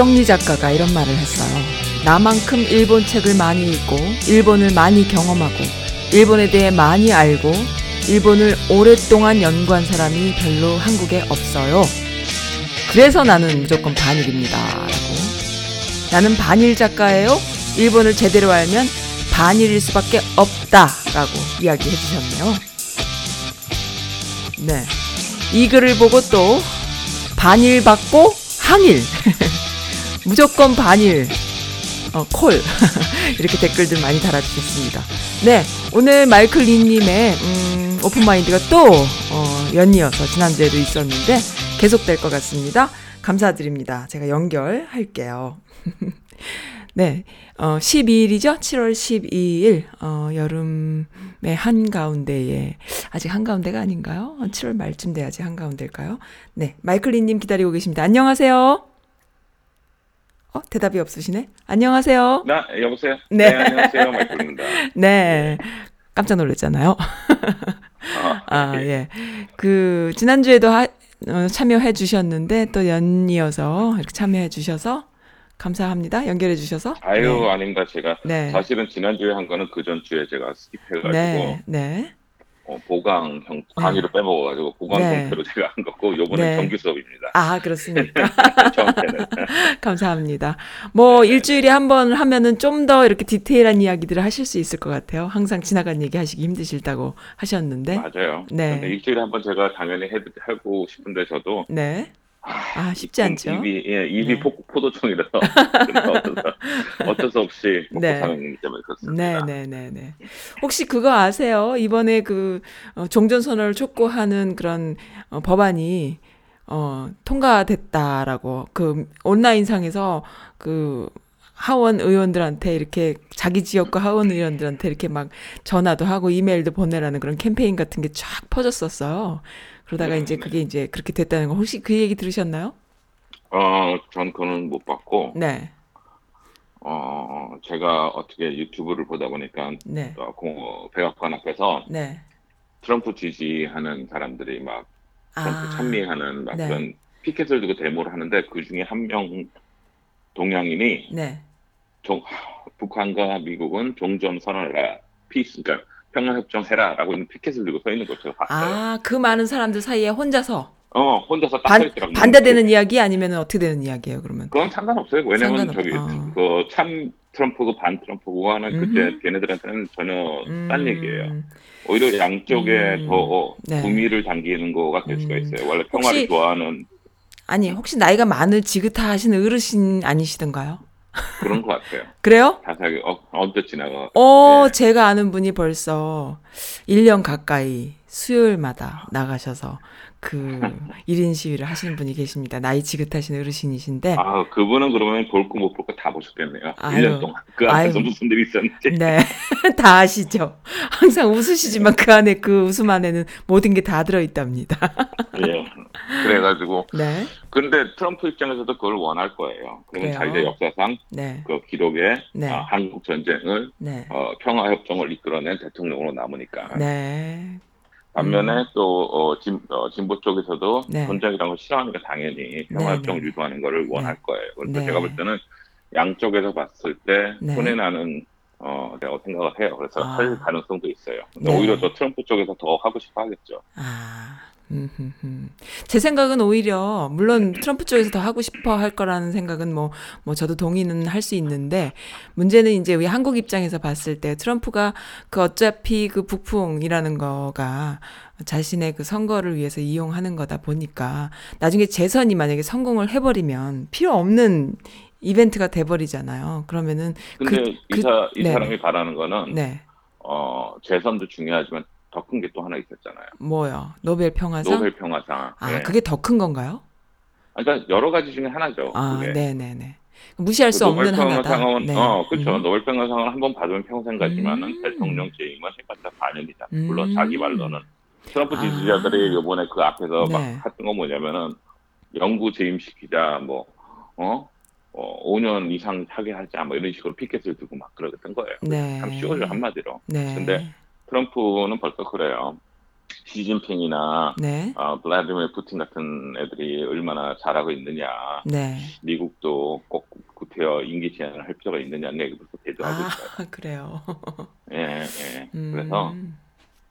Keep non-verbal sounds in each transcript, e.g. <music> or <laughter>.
박경리 작가가 이런 말을 했어요. 나만큼 일본 책을 많이 읽고 일본을 많이 경험하고 일본에 대해 많이 알고 일본을 오랫동안 연구한 사람이 별로 한국에 없어요. 그래서 나는 무조건 반일입니다. 라고. 나는 반일 작가예요. 일본을 제대로 알면 반일일 수밖에 없다. 라고 이야기해 주셨네요. 네. 이 글을 보고 또 반일 받고 항일. <laughs> 무조건 반일. 어, 콜. <laughs> 이렇게 댓글들 많이 달아주셨습니다. 네. 오늘 마이클 리님의, 음, 오픈마인드가 또, 어, 연이어서 지난주에도 있었는데 계속될 것 같습니다. 감사드립니다. 제가 연결할게요. <laughs> 네. 어, 12일이죠? 7월 12일, 어, 여름의 한가운데에, 아직 한가운데가 아닌가요? 7월 말쯤 돼야지 한가운데일까요? 네. 마이클리님 기다리고 계십니다. 안녕하세요. 어, 대답이 없으시네? 안녕하세요. 나 여보세요. 네. 안녕하세요, 마이클입니다. <laughs> 네. 깜짝 놀랐잖아요. 아, <laughs> 아, 예. 예. 그, 지난주에도 하, 어, 참여해 주셨는데, 또 연이어서 이렇게 참여해 주셔서, 감사합니다. 연결해 주셔서. 아유 아닙니다. 제가 네. 사실은 지난주에 한 거는 그 전주에 제가 skip해 가지고 네. 네. 어, 보강 형 강의를 빼먹어가지고 보강 네. 형태로 제가 한 거고 요번에 네. 정규 수업입니다. 아, 그렇습니까? <laughs> 저한테는 <laughs> 감사합니다. 뭐, 일주일에 한 번 하면은 좀 더 이렇게 디테일한 이야기들을 하실 수 있을 것 같아요. 항상 지나간 얘기 하시기 힘드실다고 하셨는데. 맞아요. 네. 일주일에 한 번 제가 당연히 해, 하고 싶은데 저도 네. 아, 쉽지 않죠. 입이 예, 입이 네. 포, 포도청이라서 <laughs> 어쩔, 수 없이 먹고 네. 사는 그렇습니다. 네, 네, 네, 네. 혹시 그거 아세요? 이번에 그 어, 종전 선언을 촉구하는 그런 어, 법안이 어, 통과됐다라고 그 온라인상에서 그 하원 의원들한테 이렇게 자기 지역구 하원 의원들한테 이렇게 막 전화도 하고 이메일도 보내라는 그런 캠페인 같은 게 쫙 퍼졌었어요. 그러다가 네, 이제 네. 그게 이제 그렇게 됐다는 거 혹시 그 얘기 들으셨나요? 어, 전 그거는 못 봤고 네, 어, 제가 어떻게 유튜브를 보다 보니까 네, 어, 공- 백악관 앞에서 네. 트럼프 지지하는 사람들이 막 트럼프 아, 찬미하는 막 네. 그런 피켓을 들고 데모를 하는데 그 중에 한 명 동양인이 네. 종- 북한과 미국은 종전 선언을 해라, peace, 그러니까 평화협정 해라라고 있는 피켓을 들고 서 있는 걸 제가 봤어요. 아, 그 많은 사람들 사이에 혼자서 어, 혼자서 딱 반, 서 있더라고요. 반대되는 이야기 아니면 어떻게 되는 이야기예요, 그러면? 그건 상관없어요. 왜냐면 상관없- 저기 어. 그 참 트럼프고 반 트럼프고 하는 그때 음흠. 걔네들한테는 전혀 음, 딴 얘기예요. 오히려 양쪽에 음, 더 네. 구미를 당기는 거가 될 수가 음. 있어요. 원래 평화를 혹시- 좋아하는 아니, 혹시 나이가 많은 지긋하신 어르신 아니시던가요? 그런 것 같아요. <laughs> 그래요? 자세하게 어, 언뜻 지나가. 어, 예. 제가 아는 분이 벌써 1년 가까이 수요일마다 나가셔서 그 1인 시위를 하시는 분이 계십니다. 나이 지긋하신 어르신이신데. 아, 그분은 그러면 볼 거 못 볼 거 다 보셨겠네요. 아유. 1년 동안. 그 앞에서 아유. 무슨 일이 있었는지. 네. <laughs> 다 아시죠? 항상 웃으시지만 그 안에 그 웃음 안에는 모든 게 다 들어있답니다. 예. 그래가지고. 네. 근데 트럼프 입장에서도 그걸 원할 거예요. 그러면? 자기의 역사상 네. 그 기록에 네. 아, 한국 전쟁을 네. 어, 평화협정을 이끌어낸 대통령으로 남으니까. 네. 반면에 또 어, 진, 어, 진보 쪽에서도 네. 전쟁이라는 걸 싫어하니까 당연히 평화협정을 네, 네. 유도하는 것을 원할 거예요. 그래서 네. 제가 볼 때는 양쪽에서 봤을 때 네. 손해 나는 어, 내가 생각을 해요. 그래서 아. 할 가능성도 있어요. 근데 네. 오히려 더 트럼프 쪽에서 더 하고 싶어 하겠죠. 아. 제 생각은 오히려 물론 트럼프 쪽에서 더 하고 싶어 할 거라는 생각은 뭐뭐 저도 동의는 할 수 있는데 문제는 이제 우리 한국 입장에서 봤을 때 트럼프가 그 어차피 그 북풍이라는 거가 자신의 그 선거를 위해서 이용하는 거다 보니까 나중에 재선이 만약에 성공을 해버리면 필요 없는 이벤트가 돼버리잖아요. 그러면은 근데 그- 그- 이, 사, 이 네. 사람이 바라는 거는 네 어, 재선도 중요하지만 더 큰 게 또 하나 있었잖아요. 뭐요 노벨 평화상 노벨 평화상. 아 예. 그게 더 큰 건가요? 그러니까 여러 가지 중에 하나죠. 아 그게. 네네 네 무시할 그 수 없는 노벨 하나다. 네. 어 그렇죠. 음. 노벨 평화상을 한번 받으면 평생 가지만은 음. 대통령 재임은 해봤자 4년이잖아요. 음. 물론 자기 말로는 트럼프 아. 지지자들이 이번에 그 앞에서 네. 막 했던 건 뭐냐면은 영구 재임시키자 뭐 어? 어, 5년 이상 하게 하자 뭐 이런 식으로 피켓을 들고 막 그러던 거예요. 네. 참 쉬워요 한마디로. 네. 근데 트럼프는 벌써 그래요. 시진핑이나 네. 어, 블라디미르 푸틴 같은 애들이 얼마나 잘하고 있느냐. 네. 미국도 꼭 구태여 임기 제한을 할 필요가 있느냐는 얘기부터 대두하고 있어요. 아, <laughs> 그래요. 예, 예. 음. 그래서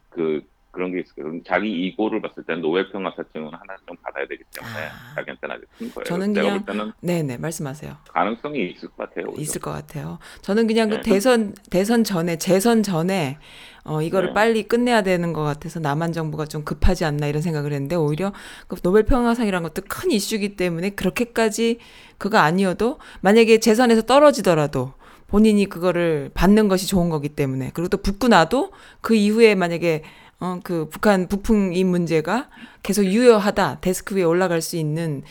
그 그런 게 있어요. 자기 이고를 봤을 때는 노벨 평화사증은 하나 좀 받아야 되기 때문에 아. 자기한테는 큰 거예요. 저는 그냥 볼 때는 네네 말씀하세요. 가능성이 있을 것 같아요. 오히려. 있을 것 같아요. 저는 그냥 그 네. 대선 대선 전에 재선 전에 어 이거를 네. 빨리 끝내야 되는 것 같아서 남한 정부가 좀 급하지 않나 이런 생각을 했는데 오히려 그 노벨 평화상이라는 것도 큰 이슈이기 때문에 그렇게까지 그거 아니어도 만약에 재선에서 떨어지더라도 본인이 그거를 받는 것이 좋은 거기 때문에 그리고 또 붙고 나도 그 이후에 만약에 어 그 북한 북풍 이 문제가 계속 유효하다 데스크 위에 올라갈 수 있는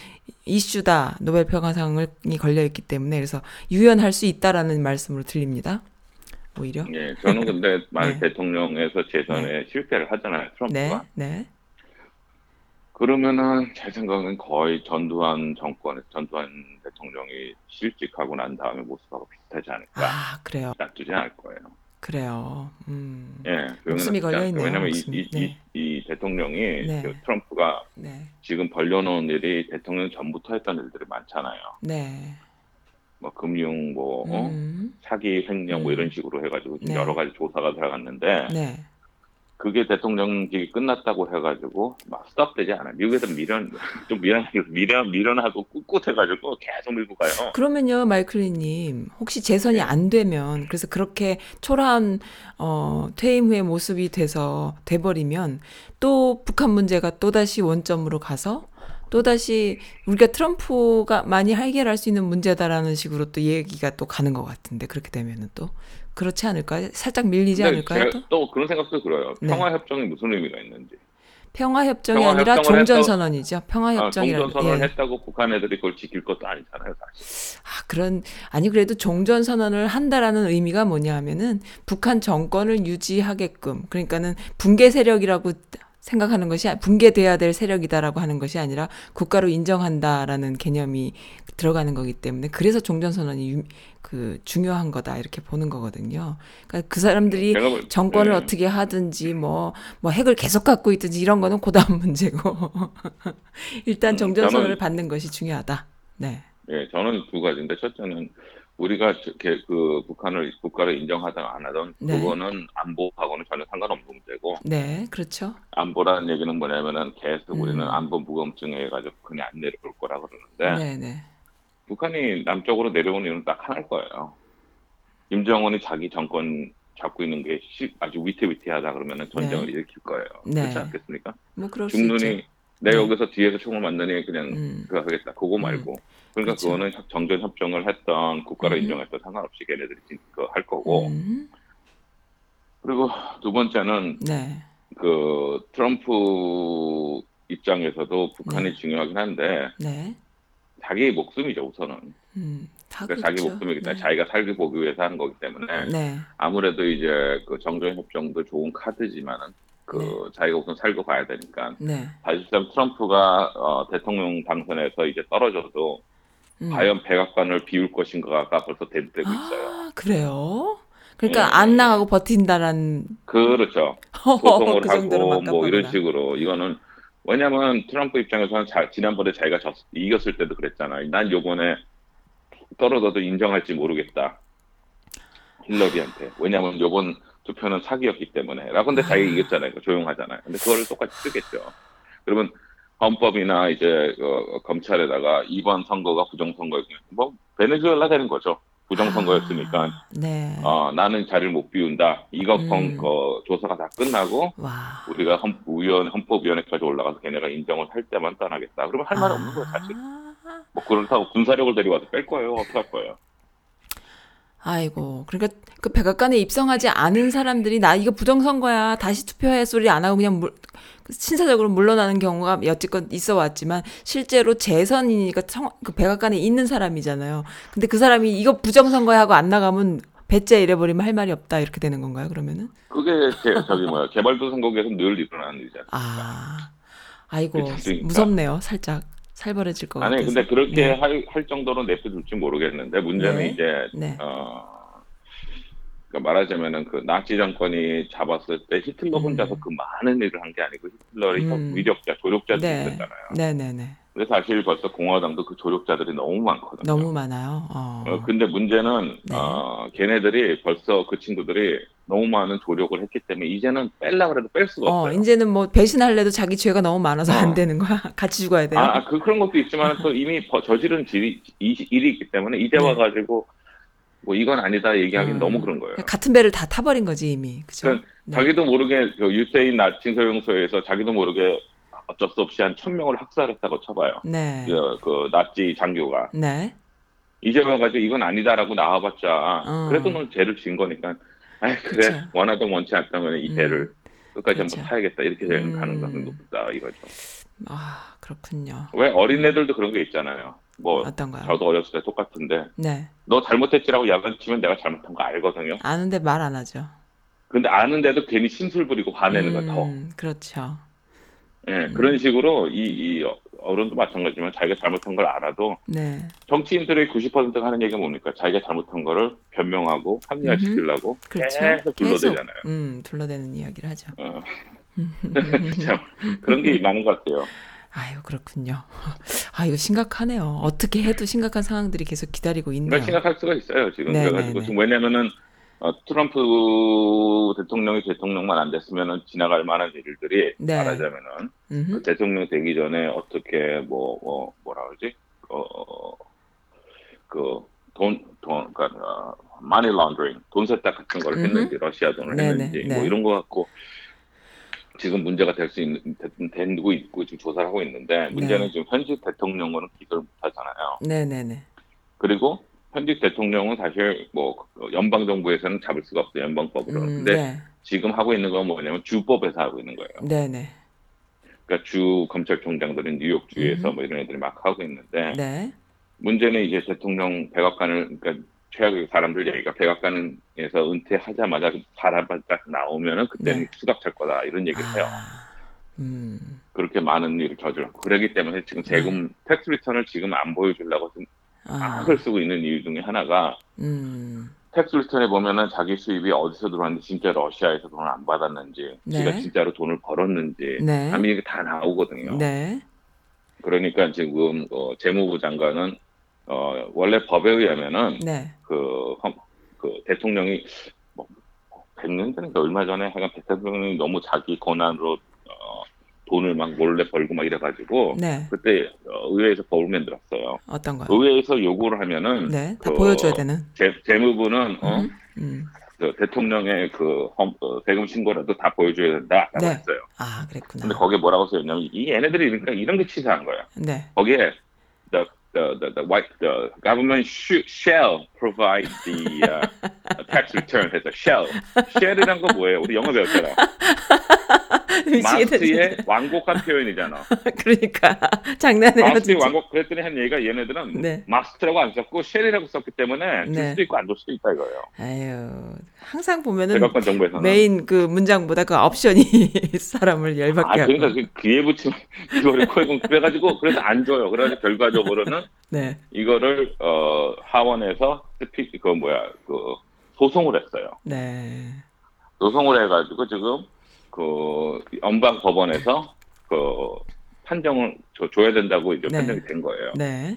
이슈다 노벨 평화상이 걸려 있기 때문에 그래서 유연할 수 있다라는 말씀으로 들립니다. 오히려 예, 저는 <laughs> 근데 만약 네. 대통령에서 재선에 실패를 하잖아요. 네, 트럼프가. 네, 그러면은 제 생각은 거의 전두환 정권, 전두환 대통령이 실직하고 난 다음에 모습하고 비슷하지 않을까. 아 그래요, 놔두지 않을 거예요. 그래요. 음, 예, 목숨이 걸려 있네요, 왜냐면 이, 목숨 이. 이, 네. 이, 이 대통령이 네. 그 트럼프가 네, 지금 벌려놓은 일이 대통령 전부터 했던 일들이 많잖아요. 네, 뭐 금융, 뭐 어? 음, 사기, 횡령 뭐 음. 이런 식으로 해가지고 네. 여러 가지 조사가 들어갔는데 네, 그게 대통령직이 끝났다고 해가지고 막 스톱되지 않아요. 미국에서 미련 좀 미련 미련 미련하고 꿋꿋해가지고 계속 밀고 가요. 그러면요, 마이클리님 혹시 재선이 네. 안 되면 그래서 그렇게 초라한 어, 퇴임 후의 모습이 돼서 돼버리면 또 북한 문제가 또 다시 원점으로 가서 또 다시 우리가 트럼프가 많이 해결할 수 있는 문제다라는 식으로 또 얘기가 또 가는 것 같은데 그렇게 되면은 또 그렇지 않을까요? 살짝 밀리지 근데 않을까요? 또 또 그런 생각도 들어요. 네. 평화 협정이 무슨 의미가 있는지. 평화 협정이 아니라 종전 선언이죠. 평화 아, 협정이라는 종전 선언을 예. 했다고 북한 애들이 그걸 지킬 것도 아니잖아요, 사실. 아, 그런, 아니, 그래도 종전 선언을 한다라는 의미가 뭐냐 하면은 북한 정권을 유지하게끔, 그러니까는 붕괴 세력이라고 생각하는 것이, 아- 붕괴돼야 될 세력이다라고 하는 것이 아니라 국가로 인정한다라는 개념이 들어가는 거기 때문에 그래서 종전 선언이 유- 그 중요한 거다 이렇게 보는 거거든요. 그러니까 그 사람들이 볼- 정권을 네. 어떻게 하든지 뭐, 뭐 핵을 계속 갖고 있든지 이런 거는 고다음 문제고. <laughs> 일단 음, 종전 저는- 선언을 받는 것이 중요하다. 네. 예, 저는 두 가지인데 첫째는 우리가 저렇게 그 북한을 국가를 인정하든 안 하든 네. 그거는 안보하고는 전혀 상관없는 문제고 네, 그렇죠. 안보라는 얘기는 뭐냐면은 계속 음. 우리는 안보 무검증해 해가지고 그냥 안 내려올 거라 그러는데 네, 네. 북한이 남쪽으로 내려오는 이유는 딱 하나일 거예요. 김정은이 자기 정권 잡고 있는 게 시- 아주 위태위태하다 그러면은 전쟁을 네. 일으킬 거예요. 네. 그렇지 않겠습니까? 뭐 그럴. 중눈이 내 네. 여기서 뒤에서 총을 맞느니 그냥 음. 그거 하겠다. 그거 말고. 그러니까 그렇죠. 그거는 정전 협정을 했던 국가를 음. 인정했던 상관없이 걔네들이 진- 그거 할 거고. 음. 그리고 두 번째는 네. 그 트럼프 입장에서도 북한이 네. 중요하긴 한데 네. 자기 목숨이죠 우선은. 음. 다 그러니까 자기 그렇죠. 목숨이기 때문에 네. 자기가 살기 보기 위해서 하는 거기 때문에 네. 아무래도 이제 그 정전 협정도 좋은 카드지만은 그 자기가 우선 살고 봐야 되니까 네. 사실상 트럼프가 어, 대통령 당선에서 이제 떨어져도 음. 과연 백악관을 비울 것인가가 벌써 대두되고 있어요. 아, 그래요? 그러니까 예. 안 나가고 버틴다라는 그렇죠. <laughs> 소송을 그 하고 뭐 이런. 식으로 이거는 왜냐하면 트럼프 입장에서는 자- 지난번에 자기가 졌, 이겼을 때도 그랬잖아요. 난 요번에 떨어져도 인정할지 모르겠다. 힐러리한테. 왜냐하면 요번 투표는 사기였기 때문에. 라고 근데 자기가 아. 이겼잖아요. 조용하잖아요. 근데 그거를 똑같이 쓰겠죠. 그러면 헌법이나 이제 어, 검찰에다가 이번 선거가 부정선거였으면 뭐 베네수엘라 되는 거죠. 부정선거였으니까 아, 네. 어, 나는 자리를 못 비운다. 이거 음. 건, 어, 조사가 다 끝나고 와. 우리가 헌, 위원, 헌법위원회까지 올라가서 걔네가 인정을 할 때만 떠나겠다. 그러면 할 말 없는 거예요, 사실. 아. 뭐 그렇다고 군사력을 데려와서 뺄 거예요. 어떡할 거예요. 아이고, 그러니까 그 백악관에 입성하지 않은 사람들이 나 이거 부정선거야 다시 투표해 소리 안 하고 그냥 물, 신사적으로 물러나는 경우가 여지껏 있어 왔지만 실제로 재선이니까 청, 그 백악관에 있는 사람이잖아요. 근데 그 사람이 이거 부정선거야 하고 안 나가면 배째 이래버리면 할 말이 없다 이렇게 되는 건가요? 그러면은? 그게 개, 저기 뭐야 개발도상국에서 늘 일어나는 일이잖아요. 아, 아이고 그러니까. 무섭네요. 살짝 살벌해질 것 같아서. 아니 근데 그렇게 네. 할, 할 정도로 내버려둘지 모르겠는데 문제는 네. 이제 네. 어 그러니까 말하자면은 그 나치 정권이 잡았을 때 히틀러 음. 혼자서 그 많은 일을 한 게 아니고 히틀러의 음. 위력자 조력자들이 네. 있었잖아요. 네, 네, 네. 근데 사실 벌써 공화당도 그 조력자들이 너무 많거든요. 너무 많아요. 어. 어, 근데 문제는 네. 어, 걔네들이 벌써 그 친구들이 너무 많은 조력을 했기 때문에 이제는 뺄라 그래도 뺄 수가 어, 없어요. 이제는 뭐 배신할래도 자기 죄가 너무 많아서 어. 안 되는 거야. <laughs> 같이 죽어야 돼요. 아, 아, 그, 그런 것도 있지만 또 이미 버- 저지른 질이, 이- 일이 있기 때문에 이제 네. 와가지고 뭐 이건 아니다 얘기하기는 음. 너무 그런 거예요. 같은 배를 다 타버린 거지 이미. 그죠? 그러니까 네. 자기도 모르게 그 유태인 나치 소용소에서 자기도 모르게 어쩔 수 없이 한 천 명을 학살했다고 쳐봐요. 네. 그, 그 나치 장교가 네. 이제 와가지고 이건 아니다라고 나와봤자 어. 그래도 넌 죄를 진 거니까 아 그래 그쵸. 원하든 원치 않다면 이 음. 죄를 끝까지 그쵸. 한번 타야겠다 이렇게 되는 음. 가능성이 높다 이거죠. 아, 그렇군요. 왜 어린애들도 그런 게 있잖아요. 뭐 어떤가요? 저도 어렸을 때 똑같은데 네. 너 잘못했지라고 야단치면 내가 잘못한 거 알거든요. 아는데 말 안 하죠. 근데 아는데도 괜히 심술 부리고 화내는 거 더. 음, 그렇죠. 예, 그런 식으로 이, 이 어른도 마찬가지지만 자기가 잘못한 걸 알아도 네. 정치인들의 90%가 하는 얘기가 뭡니까? 자기가 잘못한 거를 변명하고 합리화시키려고 그렇죠. 계속 둘러대잖아요. 음, 둘러대는 이야기를 하죠. 어. <laughs> 참 그런 게 많은 것 같아요. 아유, 그렇군요. 아, 이거 심각하네요. 어떻게 해도 심각한 상황들이 계속 기다리고 있네요. 그러니까 생각할 수가 있어요 지금 네, 그래가지고 네, 지금 왜냐면은 어, 트럼프 대통령이 대통령만 안 됐으면은 지나갈 만한 일들이 네. 말하자면은 음흠. 그 대통령 되기 전에 어떻게 뭐, 뭐 뭐라 그러지 어그돈 돈, 그러니까 어, 마니 런더링 돈 세탁 같은 걸 음흠. 했는지 러시아 돈을 네네, 했는지 네. 뭐 이런 거 갖고 지금 문제가 될 수 있는 되- 되고 있고 지금 조사를 하고 있는데 문제는 네. 지금 현직 대통령은 기소를 못 하잖아요. 네네네. 그리고 현직 대통령은 사실 뭐 연방 정부에서는 잡을 수가 없어요 연방법으로. 음, 근데 네. 지금 하고 있는 건 뭐냐면 주법에서 하고 있는 거예요. 네네. 그러니까 주 검찰총장들은 뉴욕 주에서 음. 뭐 이런 애들이 막 하고 있는데 네. 문제는 이제 대통령 백악관을 그러니까 최악의 사람들 얘기가 백악관에서 은퇴하자마자 바라바짝 나오면은 그때는 네. 수갑 찰 거다 이런 얘기를 해요. 아, 음. 그렇게 많은 일을 저질렀고 그러기 때문에 지금 세금 tax return을 지금 안 보여주려고 네. 아, 악을 쓰고 있는 이유 중에 하나가 음. tax return에 보면은 자기 수입이 어디서 들어왔는지 진짜 러시아에서 돈을 안 받았는지 네. 지가 진짜로 돈을 벌었는지 네. 이게 다 나오거든요. 네. 그러니까 지금 어, 재무부 장관은 어, 원래 법에 의하면은 네. 그, 헌- 그 대통령이 뭐 100년 전인가 얼마 전에 하여간 대통령이 너무 자기 권한으로 어, 돈을 막 몰래 벌고 막 이래가지고 네. 그때 어, 의회에서 법을 만들었어요. 어떤 거요? 의회에서 요구를 하면은 네. 다 그 보여줘야 되는. 재, 재무부는 어, 음. 음. 그 대통령의 그 헌- 어, 세금 신고라도 다 보여줘야 된다라고 네. 했어요. 아, 그랬구나. 근데 거기에 뭐라고 써있냐면 이 얘네들이 그러니까 이런 게 치사한 거야. 네. 거기에 the the the, the white the government sh- shall provide the uh, tax return 해서 shall shall이란 거 뭐예요? 우리 영어 배웠잖아. <laughs> <laughs> 마스트의 미치겠네. 완곡한 표현이잖아. <laughs> 그러니까 장난해요, 마스트의. 완곡 그랬더니 한 얘기가 얘네들은 네. 마스트라고 안 썼고 shall이라고 썼기 때문에 줄 네. 수도 있고 안 줄 수도 있다 이거예요. 아유, 항상 보면은. 메인 그 문장보다 그 옵션이 <laughs> 사람을 아 열받게 하고. 그러니까 그 귀에 붙이면 그거를 코에 그래가지고 그래서 안 줘요. 그래가지고 결과적으로는 네. 이거를 어 하원에서 스피 그 뭐야 그 소송을 했어요. 네. 소송을 해가지고 지금 그 연방 법원에서 그 판정을 줘, 줘야 된다고 이제 네. 판정이 된 거예요. 네.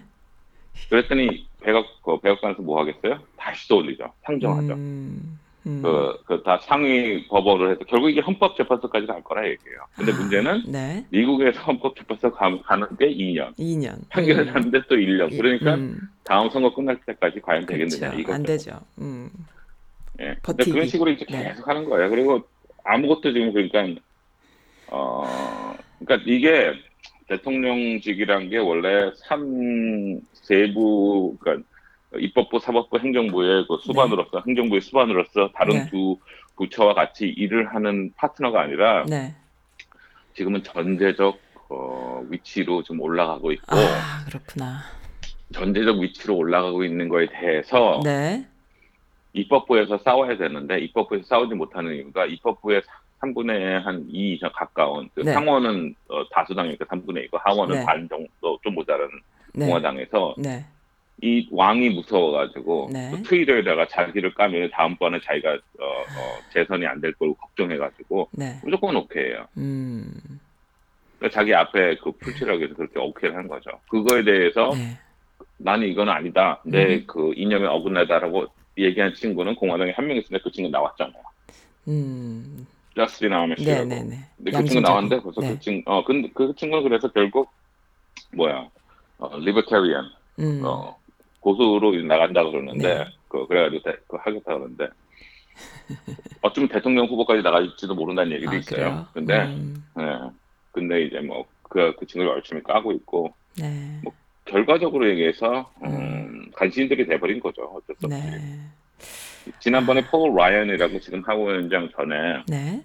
그랬더니 백악 그 백악관에서 뭐 하겠어요? 다시 또 올리죠. 상정하죠. 음, 음. 그, 그다 상위 법원을 해서 결국 이게 헌법재판소까지 갈 거라 얘기해요. 근데 아, 문제는 네. 미국에서 헌법재판소 가- 가는 게 2년. 2년. 판결을 하는데 또 1년. 그러니까 음, 다음 선거 끝날 때까지 과연 되겠느냐 그렇죠. 이거죠. 안 되죠. 음. 예. 근데 버티기. 그런 식으로 이제 네. 계속 하는 거예요. 그리고 아무것도 지금 그러니까 어 그러니까 이게 대통령직이란 게 원래 삼 세부 그러니까 입법부, 사법부, 행정부의 그 수반으로서 행정부의 수반으로서 다른 네. 두 부처와 같이 일을 하는 파트너가 아니라 네. 지금은 전제적 어, 위치로 좀 올라가고 있고 아, 그렇구나. 전제적 위치로 올라가고 있는 거에 대해서 네. 입법부에서 싸워야 되는데 입법부에서 싸우지 못하는 이유가 입법부의 3분의 한 2 이상 가까운 그 네. 상원은 어, 다수당이니까 3분의 2고 하원은 네. 반 정도 좀 모자란 네. 공화당에서 네. 이 왕이 무서워가지고 네. 또 트위터에다가 자기를 까면 다음번에 자기가 어, 어, 재선이 안 될 걸 걱정해가지고 네. 무조건 오케이해요. 음. 그러니까 자기 앞에 그 풀칠하기 위해서 그렇게 오케이를 한 거죠. 그거에 대해서 네. 나는 이건 아니다. 내 음. 그 이념에 어긋나다라고 얘기한 친구는 공화당에 한 명 있으니까 그 친구 나왔잖아요. 음. 저스틴 아메시라고. 네, 네, 네. 근데 그 친구 나왔는데 벌써 네. 그 친구 어 근데 그 친구는 그래서 결국 뭐야 어 리버테리언 음. 어 고수로 나간다 그러는데 네. 그 그래가지고 대- 그 하겠다 그러는데 <laughs> 어쩌면 대통령 후보까지 나갈지도 모른다는 얘기도 아, 있어요. 그래요? 근데 음. 예 근데 이제 뭐그그 친구를 열심히 까고 있고 네. 뭐 결과적으로 얘기해서 um, 간신들이 돼버린 거죠. 어쩔 수 없이. 네. 지난번에 폴 라이언이라고 지금 하원위원장 전에 네.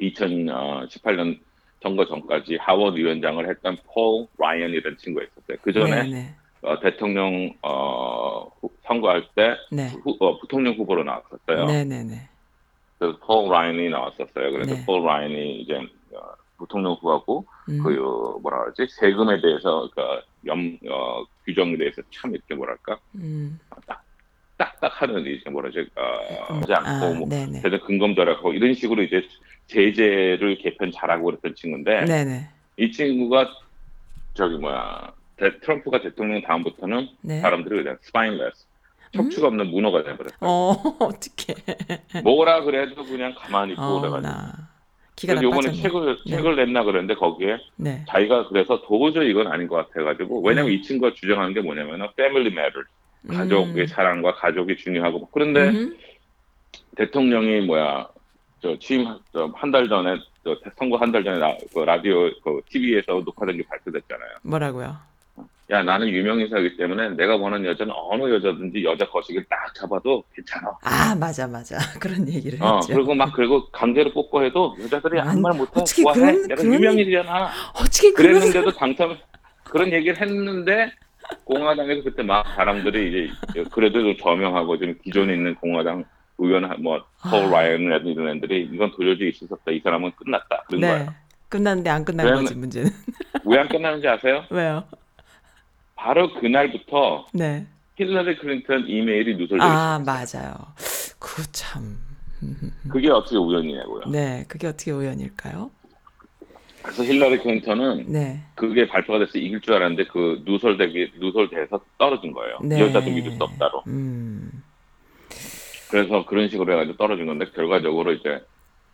2018년 선거 전까지 하원 위원장을 했던 폴 라이언이라는 친구가 있었어요. 그 전에 네, 네. 어, 대통령 어, 후- 선거할 때 네. 후- 어, 부통령 후보로 나왔었어요. 네. 그래서 폴 라이언이 나왔었어요. 그래서 네. 폴 라이언이 이제 어, 부통령 후보하고 음. 그 어, 뭐라 그러지 세금에 대해서 그러니까 염 어, 규정에 대해서 참 이렇게 뭐랄까 음. 딱딱하는 이제 뭐라지 어, 하지 않고 아, 뭐. 대단 근검절하고 이런 식으로 이제 제재를 개편 잘하고 그랬던 친구인데 네, 네. 이 친구가 저기 뭐야 대- 트럼프가 대통령 다음부터는 네. 사람들이 그냥 spineless 척추가 없는 문어가 돼버렸어요. 어, <laughs> 어떡해. 뭐라 그래도 그냥 가만히 있고 어, 그래가지고. 나. 기가 그래서 요번에. 책을 네. 책을 냈나 그랬는데 거기에 네. 자기가 그래서 도저히 이건 아닌 것 같아가지고 왜냐면 음. 이 친구가 주장하는 게 뭐냐면은 패밀리 매터 가족의 음. 사랑과 가족이 중요하고 막 그런데 음. 대통령이 뭐야 저 취임 한 달 전에 저 선거 한 달 전에 나, 그 라디오 그 TV에서 녹화된 게 발표됐잖아요. 뭐라고요? 야 나는 유명 인사이기 때문에 내가 원하는 여자는 어느 여자든지 여자 거시기를 딱 잡아도 괜찮아. 아, 맞아, 맞아. <laughs> 그런 얘기를 어 했죠. 그리고 막 그리고 강제로 뽑고 해도 여자들이 안- 아무 말 못해. 어떻게 좋아해. 그런- 내가 그런 유명인이잖아. 어떻게 그런 그랬는데도 당첨 그런 얘기를 했는데 공화당에서 그때 막 사람들이 이제 그래도 좀 저명하고 지금 기존에 있는 공화당 의원 뭐폴 아. 라이언이라든 이런 애들이 이건 도저히 있을 수 없다. 이 사람은 끝났다. 그런 네. 거예요. 끝났는데 안 끝난 거지, 문제는. 왜 안 끝나는지 아세요? <laughs> 왜요? 바로 그날부터 네. 힐러리 클린턴 이메일이 누설되기 아. 맞아요. 그거 참. 그게 어떻게 우연이냐고요. 네, 그게 어떻게 우연일까요? 그래서 힐러리 클린턴은 네. 그게 발표가 돼서 이길 줄 알았는데 그 누설되기 누설돼서 떨어진 거예요. 네. 여자도 믿을 수 없다로. 음. 그래서 그런 식으로 해가지고 떨어진 건데 결과적으로 이제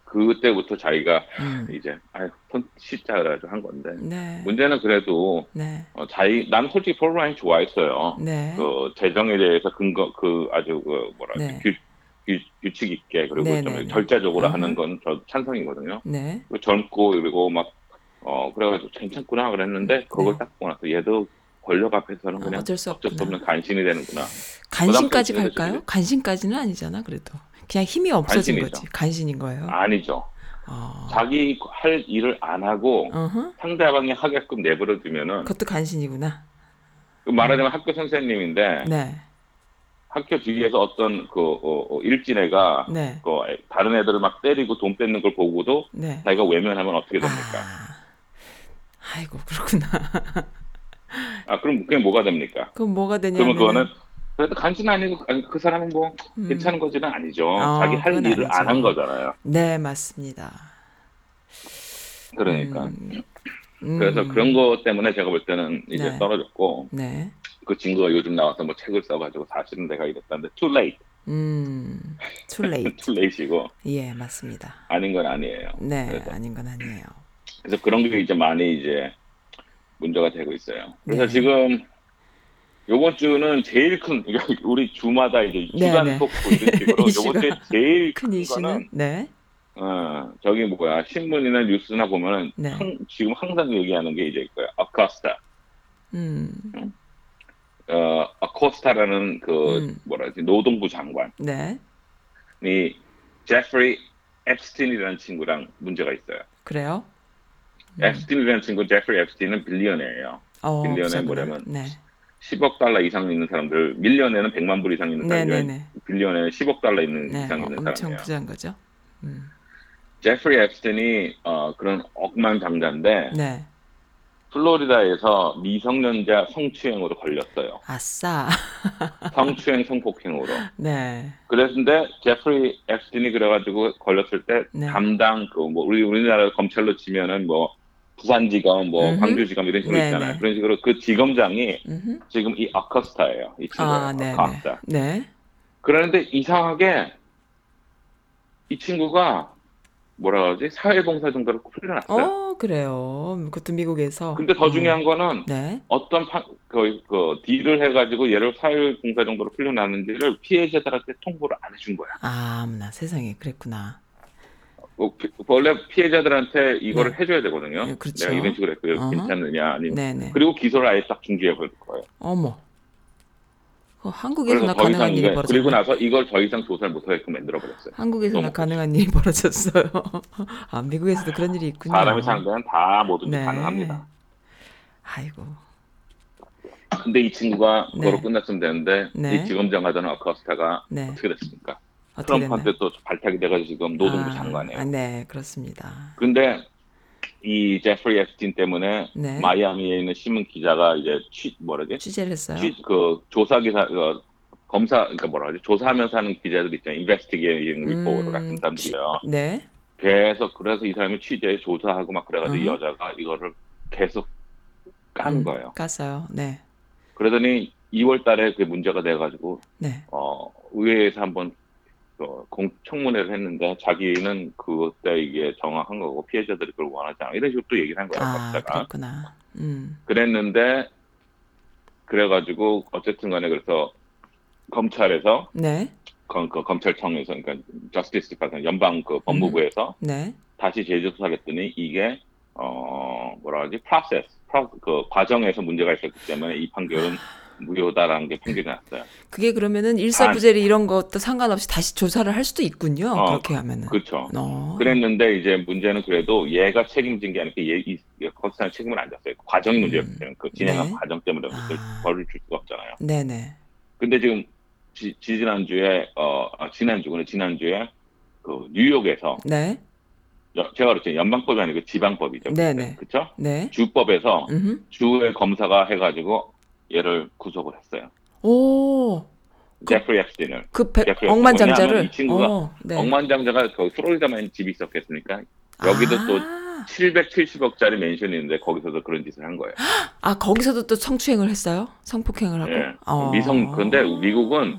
그때부터 자기가 음. 이제 아유 손 씻자 그래가지고 한 건데 네. 문제는 그래도 네. 어, 자기 나는 솔직히 폴 라인 좋아했어요. 네. 그 재정에 대해서 근거 그 아주 그 뭐라 네. 규, 규, 규칙 있게 그리고 네, 좀 네, 네. 절차적으로 음. 하는 건 저 찬성이거든요. 네. 젊고 그리고 막 어 그래가지고 괜찮구나 그랬는데 그걸 네. 딱 보고 나서 얘도 권력 앞에서는 아, 그냥 어쩔 수 어쩔 수. 없는 간신이 되는구나. 간신까지 부담스럽게 갈까요? 간신까지는 아니잖아, 그래도. 그냥 힘이 없어진 간신이죠. 거지. 간신인 거예요. 아니죠. 어. 자기 할 일을 안 하고 어허. 상대방이 하게끔 내버려 두면은 그것도 간신이구나. 그 말하자면 학교 선생님인데 네. 학교 뒤에서 어떤 그 어, 어, 일진애가 네. 그 애- 다른 애들을 막 때리고 돈 뺏는 걸 보고도 네. 자기가 외면하면 어떻게 됩니까? 아. 아이고, 그렇구나. 아, 그럼 그게 뭐가 됩니까? 그럼 뭐가 되냐면 그러면 그거는 그래도 간신 아니고 아니, 그 사람은 뭐 음. 괜찮은 거지는 아니죠. 어, 자기 할 그건 일을 아니죠. 안 한 거잖아요. 네, 맞습니다. 그러니까 음. 음. 그래서 그런 거 때문에 제가 볼 때는 이제 네. 떨어졌고 네. 그 친구가 요즘 나와서 뭐 책을 써가지고 사실은 내가 이랬다는데 too late 음, too late. <laughs> 툴레이시고 예, 맞습니다. 아닌 건 아니에요. 네, 그래서, 아닌 건 아니에요. 그래서 그런 게 이제 많이 이제 문제가 되고 있어요. 그래서 네. 지금 요번 주는 제일 큰 <laughs> 우리 주마다 이제 네, 주간 네. 토크 이런 식으로 <laughs> 요번 주에 제일 큰 큰 이슈는 네, 어 저기 뭐야 신문이나 뉴스나 보면은 네. 항- 지금 항상 얘기하는 게 이제 있고요. 아카스타. 음, 어 아코스타라는 그 음. 뭐라지 노동부 장관이 네, 제프리 앱스틴이라는 친구랑 문제가 있어요. 그래요? 음. 앱스틴이라는 친구 제프리 앱스틴은 빌리언이에요. 어, 부자구나. 뭐냐면 네, 10억 달러 이상 있는 사람들, millionaire는 100만 불 이상 있는 네, 사람들, 네, 네, billionaire는 10억 달러 있는 네, 이상 어, 있는 엄청 사람이에요. 부자인 거죠. 음, 제프리 앱스틴이 어, 그런 억만 장자인데 네, 플로리다에서 미성년자 성추행으로 걸렸어요. 아싸, <laughs> 성추행 성폭행으로. 네, 그랬는데 제프리 앱스틴이 그래가지고 걸렸을 때 네. 담당 그 뭐 우리 우리나라 검찰로 치면은 뭐 부산지검, 뭐 음흠. 광주지검 이런 식으로 네, 있잖아요. 네. 그런 식으로 그 지검장이 음흠. 지금 이 아커스타예요. 이 친구예요. 아, 네, 네, 아커스타. 네, 그런데 이상하게 이 친구가 뭐라 그러지 사회봉사 정도로 풀려났어요. 어, 그래요. 그것도 미국에서. 근데 더 어, 중요한 거는 네, 어떤 파, 그, 그 딜을 해가지고 얘를 사회봉사 정도로 풀려났는지를 피해자들한테 통보를 안 해준 거야. 아, 나 세상에 그랬구나. 어, 피- 원래 피해자들한테 이거를 네. 해줘야 되거든요. 네, 그렇죠. 내가 이런 식으로 했고요. 어허. 괜찮느냐 아니면 네, 네. 그리고 기소를 아예 딱 중지해 버릴 거예요. 어머. 그 한국에서나 그래서 더 가능한 이상 일이 이게 벌어졌네. 그리고 나서 이걸 더 이상 조사를 못 하게끔 만들어 버렸어요. 한국에서나 너무 가능한 일이 벌어졌어요. <laughs> 아, 미국에서도 그런 일이 있군요. 사람이 사는 데는 다 뭐든지 네. 가능합니다. 아이고. 근데 이 친구가 네. 그거로 끝났으면 되는데 네. 이 지검장 하던 아커스타가 네. 어떻게 됐습니까? 트럼프한테 또 발탁이 돼가지고 지금 노동부 아, 장관이에요. 아, 네, 그렇습니다. 근데 이 제프리 앱스틴 때문에 네. 마이애미에 있는 신문 기자가 이제 취 뭐라지? 취재를 했어요. 취, 그 조사 기사 그 검사 그러니까 뭐라 하지? 조사하면서 하는 기자들 있잖아요. investigating reporter 같은 사람들이요. 네. 계속 그래서 이 사람이 취재 조사하고 막 그래가지고 이 음. 여자가 이거를 계속 까는 음, 거예요. 깠어요. 네. 그러더니 2월 달에 그게 문제가 돼가지고 네. 어, 의회에서 한번 어, 공, 청문회를 했는데 자기는 그때 이게 정확한 거고 피해자들이 그걸 원하지 않아 이런 식으로 또 얘기를 한 거야. 아, 박사가. 그랬구나. 음. 그랬는데 그래가지고 어쨌든 간에 그래서 검찰에서 네. 검, 그 검찰청에서 그러니까 저스티스 디파트 연방 그 법무부에서 네. 다시 재조사했더니 이게 어 뭐라 하지 프로세스 프로, 그 과정에서 문제가 있었기 때문에 이 판결은 무효다라는 게 판결이 났어요. 그게 그러면은 일사부재리 이런 것도 상관없이 다시 조사를 할 수도 있군요. 어, 그렇게 하면은. 그렇죠. 어. 그랬는데 이제 문제는 그래도 얘가 책임진 게 아니라 얘, 이, 거스타는 책임을 안 졌어요. 과정이 문제였기 때문에 그 진행한 네. 과정 때문에 아. 벌을 줄 수가 없잖아요. 네네. 근데 지금 지, 지난주에 어 아, 지난주는 지난주에 그 뉴욕에서 네. 여- 제가 그랬죠 연방법이 아니고 지방법이죠. 네네. 그렇죠? 네. 주법에서 음. 주의 검사가 해가지고 얘를 구속을 했어요. 오. 제프리 앱스틴을 그 백, 제프리 억만장자를. 이 친구가 어, 네. 억만장자가 그 플로리다만 집이 있었겠습니까? 여기도 또 아. 770억짜리 맨션이 있는데 거기서도 그런 짓을 한 거예요. <gasps> 아, 거기서도 또 성추행을 했어요? 성폭행을 하고? 예. 어. 미성 근데 미국은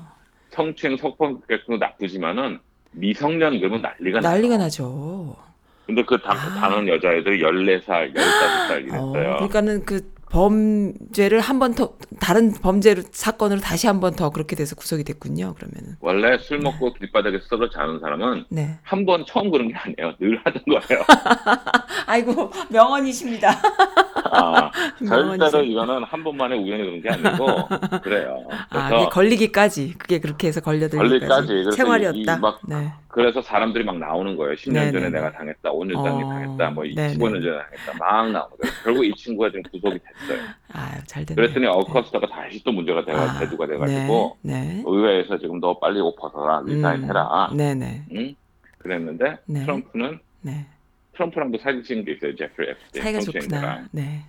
성추행 성폭행도 나쁘지만은 미성년 그러면 난리가. 난리가 나죠. 근데 그 당, 아. 당한 여자애들이 14살, 15살 어, 이랬어요. 그러니까는 그 범죄를 한 번 더 다른 범죄로 사건으로 다시 한 번 더 그렇게 돼서 구속이 됐군요. 그러면은. 원래 술 먹고 길바닥에 써서 자는 사람은 네. 한 번 처음 그런 게 아니에요. 늘 하던 거예요. <laughs> 아이고 명언이십니다. 아. 절대로 이거는 한 번만에 우연히 그런 게 아니고 그래요. 아, 그래서 걸리기까지 그게 그렇게 해서 걸려들기까지 걸리기까지. 생활이었다. 막- 네. 그래서 사람들이 막 나오는 거예요. 10년 네네네. 전에 내가 당했다, 5년 전에 어, 당했다, 뭐 네네. 15년 전에 당했다, 막 나오는 거예요. 결국 이 친구가 지금 구속이 됐어요. 아유, 잘 됐네. 그랬더니 어커스터가 다시 또 문제가 돼가 아, 대두가 돼가지고 네. 의회에서 지금 너 빨리 옷 벗어라, 리사인해라. 네, 네. 응? 그랬는데 네. 트럼프는 네. 트럼프랑도 사진 찍은 게 있어요. 제프리 앱스틴. 사이가. 좋구나. 네.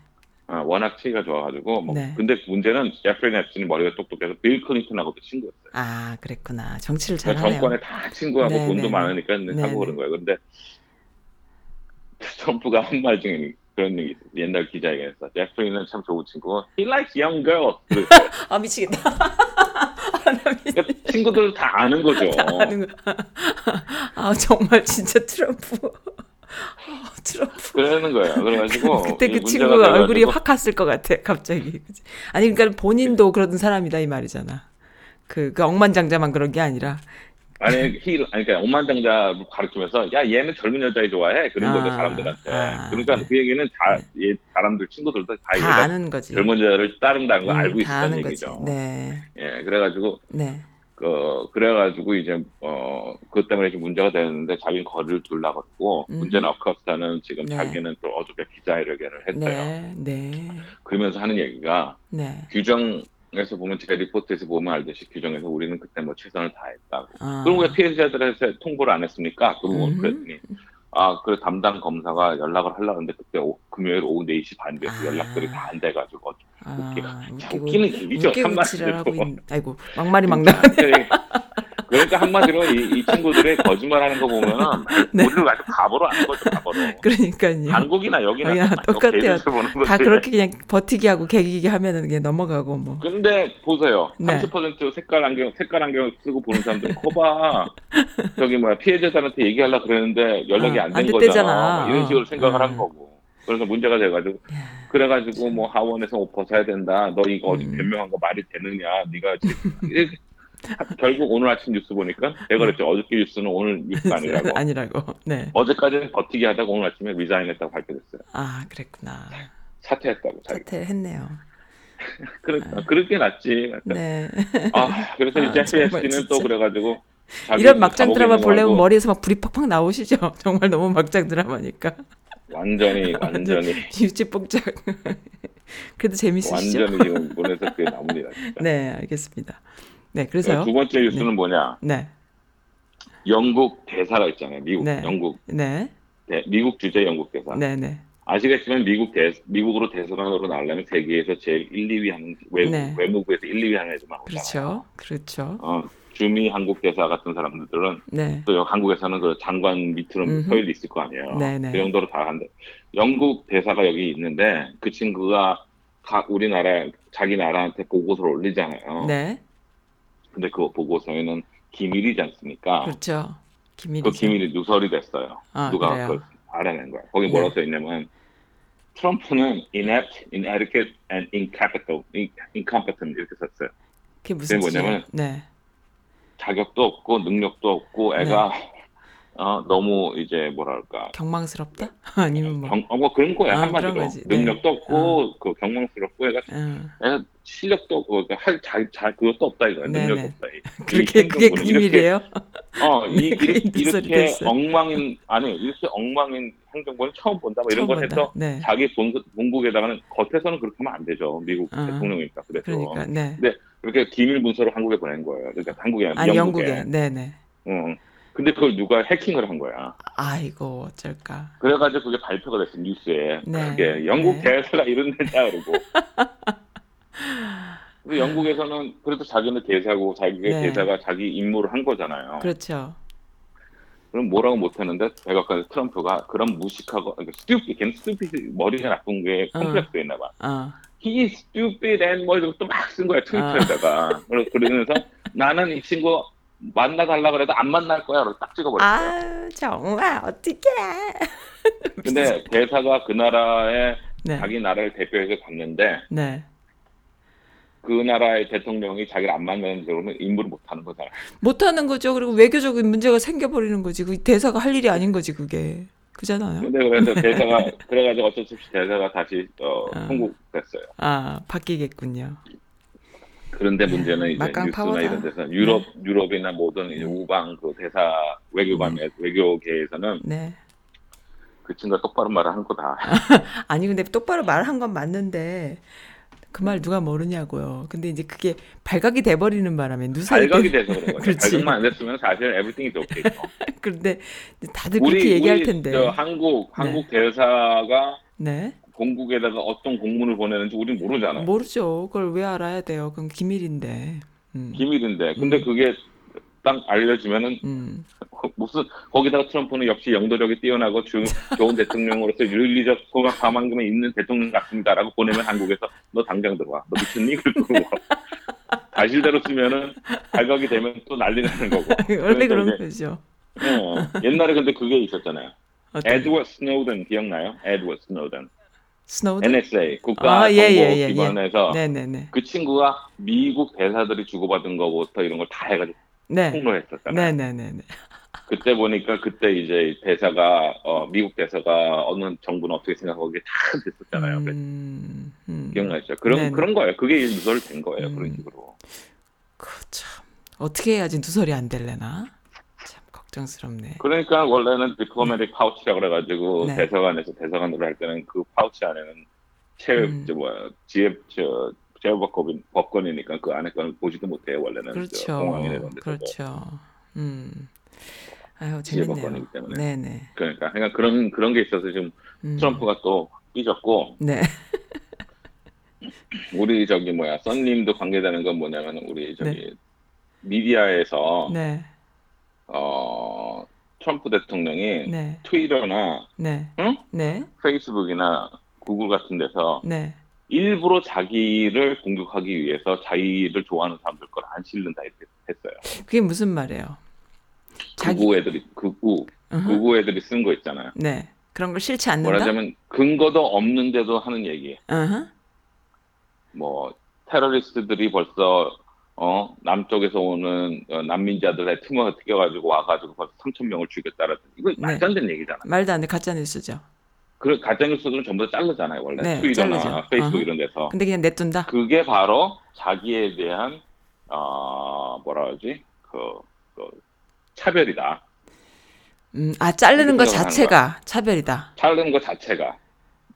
어, 워낙 치기가 좋아가지고 뭐 네. 근데 문제는 제프리 앱스틴이 머리가 똑똑해서 빌 클린턴하고도 친구였어요. 아, 그랬구나. 정치를 그러니까 잘하네요. 정권에 다 친구하고 네, 돈도 네, 많으니까 네, 하고 네. 그런 거예요. 근데 <laughs> 트럼프가 한 말 중에 그런 얘기. 옛날 기자회견에서 제프리는 참 좋은 친구고 he likes young girls. <laughs> 아, 미치겠다. <laughs> 그러니까 친구들 다 아는 거죠. 아는 거. 아 정말 진짜 트럼프. <laughs> 아, 트럼프. 그러는 거예요. 그래가지고 <laughs> 그때 이그 친구가 돼가지고 얼굴이 확 갔을 것 같아 갑자기. 그치? 아니 그러니까 본인도 그러던 사람이다 이 말이잖아. 그, 그 억만장자만 그런 게 아니라. 아니 힐 아니 그러니까 오만장자 가르치면서 야 얘는 젊은 여자애 좋아해 그런 거죠 아, 사람들한테. 아, 그러니까 네. 그 얘기는 다얘 사람들 친구들도 다, 다 아는 거지. 젊은 여자를 따른다는 거 음, 알고 거지. 얘기죠. 네. 예, 그래가지고 네. 그 그래가지고 이제 어 그것 때문에 좀 문제가 되는데 자기는 거리를 했고 음. 문제는 어커스타는 지금 네. 자기는 또 어저께 기자회견을 했어요. 네. 네. 그러면서 하는 얘기가 네. 규정에서 보면 제가 리포트에서 보면 알듯이 규정에서 우리는 그때 뭐 최선을 다했다고. 아. 그럼 왜 피해자들한테 통보를 안 했습니까? 그러고 음흠. 그랬더니 아, 그 담당 검사가 연락을 하려고 했는데 그때 오- 금요일 오후 4시 반에 아. 연락들이 다 안 돼가지고 아, 참 웃기고 웃기는 얘기죠. 웃기고 하고 있는. 아이고 막말이 막 나가네. 그러니까 한마디로 이, 이 친구들의 거짓말하는 거 보면은 <laughs> 네. 우리를 아주 바보로 하는 거죠, 바보로. 그러니까요. 한국이나 여기나 여기나 똑같아요. 다. 그렇게 그냥 버티기 하고 개기기 하면은 그냥 넘어가고 뭐. 근데 보세요. 네. 30% 색깔 안경, 색깔 안경 쓰고 보는 사람들 커봐. 저기 뭐야 피해자들한테 얘기하려 그랬는데 연락이 어, 안안된 됐대잖아. 거잖아. 이런 식으로 어. 생각을 어. 한 거고. 그래서 문제가 돼가지고 그래가지고 뭐 하원에서 옷 벗어야 된다. 너 이거 어디 음. 변명한 거 말이 되느냐? 네가 지금 이렇게 <laughs> 결국 오늘 아침 뉴스 보니까 내가 그랬죠. 어저께 뉴스는 오늘 뉴스가 <laughs> 아니라고. 아니라고. 네. 어제까지는 버티기 하다가 오늘 아침에 리자인했다고 발표됐어요. 아 그랬구나. 사퇴했다고. 자기. 사퇴했네요. <laughs> 그러니까 그렇게 낫지. 네. 아 그래서 아, 이제 FS는 또. 그래가지고 이런 막장 드라마 보려면 거하고 머리에서 막 불이 팍팍 나오시죠. <laughs> 정말 너무 막장 드라마니까. 완전히 완전히 유치뽕짝. 그래도 재밌으시죠? 완전히 지금 보내서 그게 나옵니다. 네, 알겠습니다. 네, 그래서요. 두 번째 뉴스는 뭐냐? 네, 영국 대사가 있잖아요. 미국 네. 영국 네, 대- 미국 주재 영국 대사. 네, 네, 아시겠지만 미국 대 미국으로 대사관으로 나오려면 세계에서 제일 1, 2위 하는 외, 네. 외무부에서 1, 2위 하는 애들만 오잖아요. 그렇죠, 그렇죠. 어, 주미 한국 대사 같은 사람들은 네, 또 한국에서는 그 장관 밑으로 음흠. 서열이 있을 거 아니에요. 네, 네. 그 정도로 다 한데 영국 대사가 여기 있는데 그 친구가 가- 우리나라 자기 나라한테 보고서를 올리잖아요. 네, 근데 그 보고서에는 기밀이지 않습니까? 그렇죠. 기밀이죠. 그 기밀이 누설이 됐어요. 아, 누가 그래요? 그걸 알아낸 거야. 거기 네. 뭐라고 써 있냐면 트럼프는 inept, inadequate, and incapable, in- incompetent 이렇게 썼어요. 그게 무슨? 뭐냐면 네, 자격도 없고 능력도 없고 애가 어, 너무 이제 뭐랄까 경망스럽다? <laughs> 아니면 뭐? 경, 어, 뭐 그런 거야 아, 한마디로 거지. 네. 능력도 없고 그 경망스럽고 애가 응. 애가 실력도 없고 그러니까 할 잘, 잘 그것도 없다 이거야 네, 능력도 네. 없다 이- <laughs> 그렇게 <laughs> 이 그게 행동은 이렇게- 기밀이에요? 어, 이, 네, 그게 이렇게, 누설이 이렇게 됐어요. 엉망인, 아니, 이렇게 엉망인 행정부는 처음 본다, 뭐 이런 처음 걸 본다. 해서 네, 자기 본, 본국에다가는 겉에서는 그렇게 하면 안 되죠. 미국 어. 대통령이니까. 그래서. 그러니까 네. 그렇게 기밀 문서를 한국에 보낸 거예요. 그러니까 한국에 아니라 아니 영국에. 영국에, 네, 네. 응. 근데 그걸 누가 해킹을 한 거야. 아이고 어쩔까. 그래가지고 그게 발표가 됐어, 뉴스에. 네. 그게 영국 네. 대사가 이런 데냐, 그러고. <laughs> 근데 영국에서는 그래도 자기는 대사고 자기가 네. 대사가 자기 임무를 한 거잖아요. 그렇죠. 그럼 뭐라고 못했는데 백악관 트럼프가 그런 무식하고 그러니까 stupid, 걔는 stupid 머리가 나쁜 게 어. 컴플렉스가 있나 봐. 어, He is stupid and 뭐 이러고 또 막 쓴 거야 트위터에다가. 그러- 그러면서 나는 이 친구 만나달라 그래도 안 만날 거야. 그래서 딱 찍어버렸어요. 아 정말 어떡해. <laughs> 근데 대사가 그 나라에 네, 자기 나라를 대표해서 갔는데 네. 그 나라의 대통령이 자기를 안 만나는 그러면 임무를 못 하는 거잖아. 못하는 거죠. 그리고 외교적인 문제가 생겨버리는 거지. 그 대사가 할 일이 아닌 거지 그게. 그잖아요. 근데 그래서 <laughs> 대사가 그래가지고 어쩔 수 없이 대사가 다시 어, 어. 통곡됐어요. 아 바뀌겠군요. 그런데 문제는 이제 막강 뉴스나 파워다. 이런 데서 유럽 유럽이나 모든 이제 우방 그 대사 외교관 외교계에서는 네. 그 친구가 똑바로 말을 하는 거다. <laughs> 아니 근데 똑바로 말한 건 맞는데 그 말 누가 모르냐고요. 근데 이제 그게 발각이 돼버리는 바람에 누설이 발각이 돼- 돼서 그런 <laughs> 거죠. 그렇지. 발각만 안 됐으면 사실 is okay. <laughs> 그런데 다들 그렇게 얘기할 텐데. 저 한국 한국 대사가 네. 공국에다가 어떤 공문을 보내는지 우린 모르잖아요. 모르죠. 그걸 왜 알아야 돼요? 그건 기밀인데. 음. 기밀인데. 근데 그게 딱 알려지면은 음. <laughs> 무슨 거기다가 트럼프는 역시 영도력이 뛰어나고 주, 좋은 대통령으로서 윤리적 소각 가만금에 있는 대통령 같습니다라고 보내면 한국에서 너 당장 들어와 너 미쳤니? 그리고 사실대로 <laughs> 쓰면은 자격이 되면 또 난리 나는 거고. <laughs> 원래 그러니까 그런 거죠. 어, 옛날에 근데 그게 있었잖아요. 에드워드 스노든 기억나요? 에드워드 스노든. 스노든? NSA 국가 아, 예, 예, 예, 예. 정보기관에서 네네네. 그 친구가 미국 대사들이 주고받은 거부터 이런 걸 다 해가지고 네. 폭로했었잖아요. 네네네네. 그때 보니까 그때 이제 대사가 어, 미국 대사가 어느 정부는 어떻게 생각하고 이게 다 됐었잖아요. 음, 음. 기억나시죠? 그런 네네. 그런 거예요. 그게 누설된 거예요. 음. 그런 식으로. 그참 어떻게 해야지 누설이 안 될래나? 참 걱정스럽네. 그러니까 원래는 diplomatic pouch라고 그래가지고 네. 대사관에서 대사관으로 할 때는 그 파우치 안에는 체, 음. 저 뭐야, 치외, 저, 치외법권, 법권이니까 그 안에 거는 보지도 못해요, 원래는. 그렇죠. 데서. 그렇죠. 음. 아유 재밌네요. 때문에. 네네. 그러니까, 그러니까 그런, 그런 게 있어서 지금 음. 트럼프가 또 삐졌고, 네. <laughs> 우리 저기 뭐야, 썬님도 관계되는 건 뭐냐면, 우리 저기, 미디어에서, 네. 어, 트럼프 대통령이 네. 트위터나, 네. 응? 네. 페이스북이나 구글 같은 데서 네. 일부러 자기를 공격하기 위해서 자기를 좋아하는 사람들 걸 안 실른다 했어요. 그게 무슨 말이에요? 자기 애들이 어허. 극우 애들이 쓴 거 있잖아요. 네. 그런 걸 싫지 않는다. 말하자면 근거도 없는데도 하는 얘기. 어허. 뭐 테러리스트들이 벌써 어 남쪽에서 오는 어, 난민자들의 틈을 튀겨가지고 와가지고 벌써 3천 명을 죽였다라든 이거 말도 안 되는 얘기잖아. 말도 안 돼. 가짜 뉴스죠. 그 가짜 뉴스들은 전부 다 자르잖아요 원래 네, 트위터나 자르죠. 페이스북 어허. 이런 데서. 근데 그냥 냅둔다. 그게 바로 자기에 대한 어 뭐라 그러지 그, 그 차별이다. 음, 아 자르는 생각하는 자체가 차별이다. 자르는 것 자체가.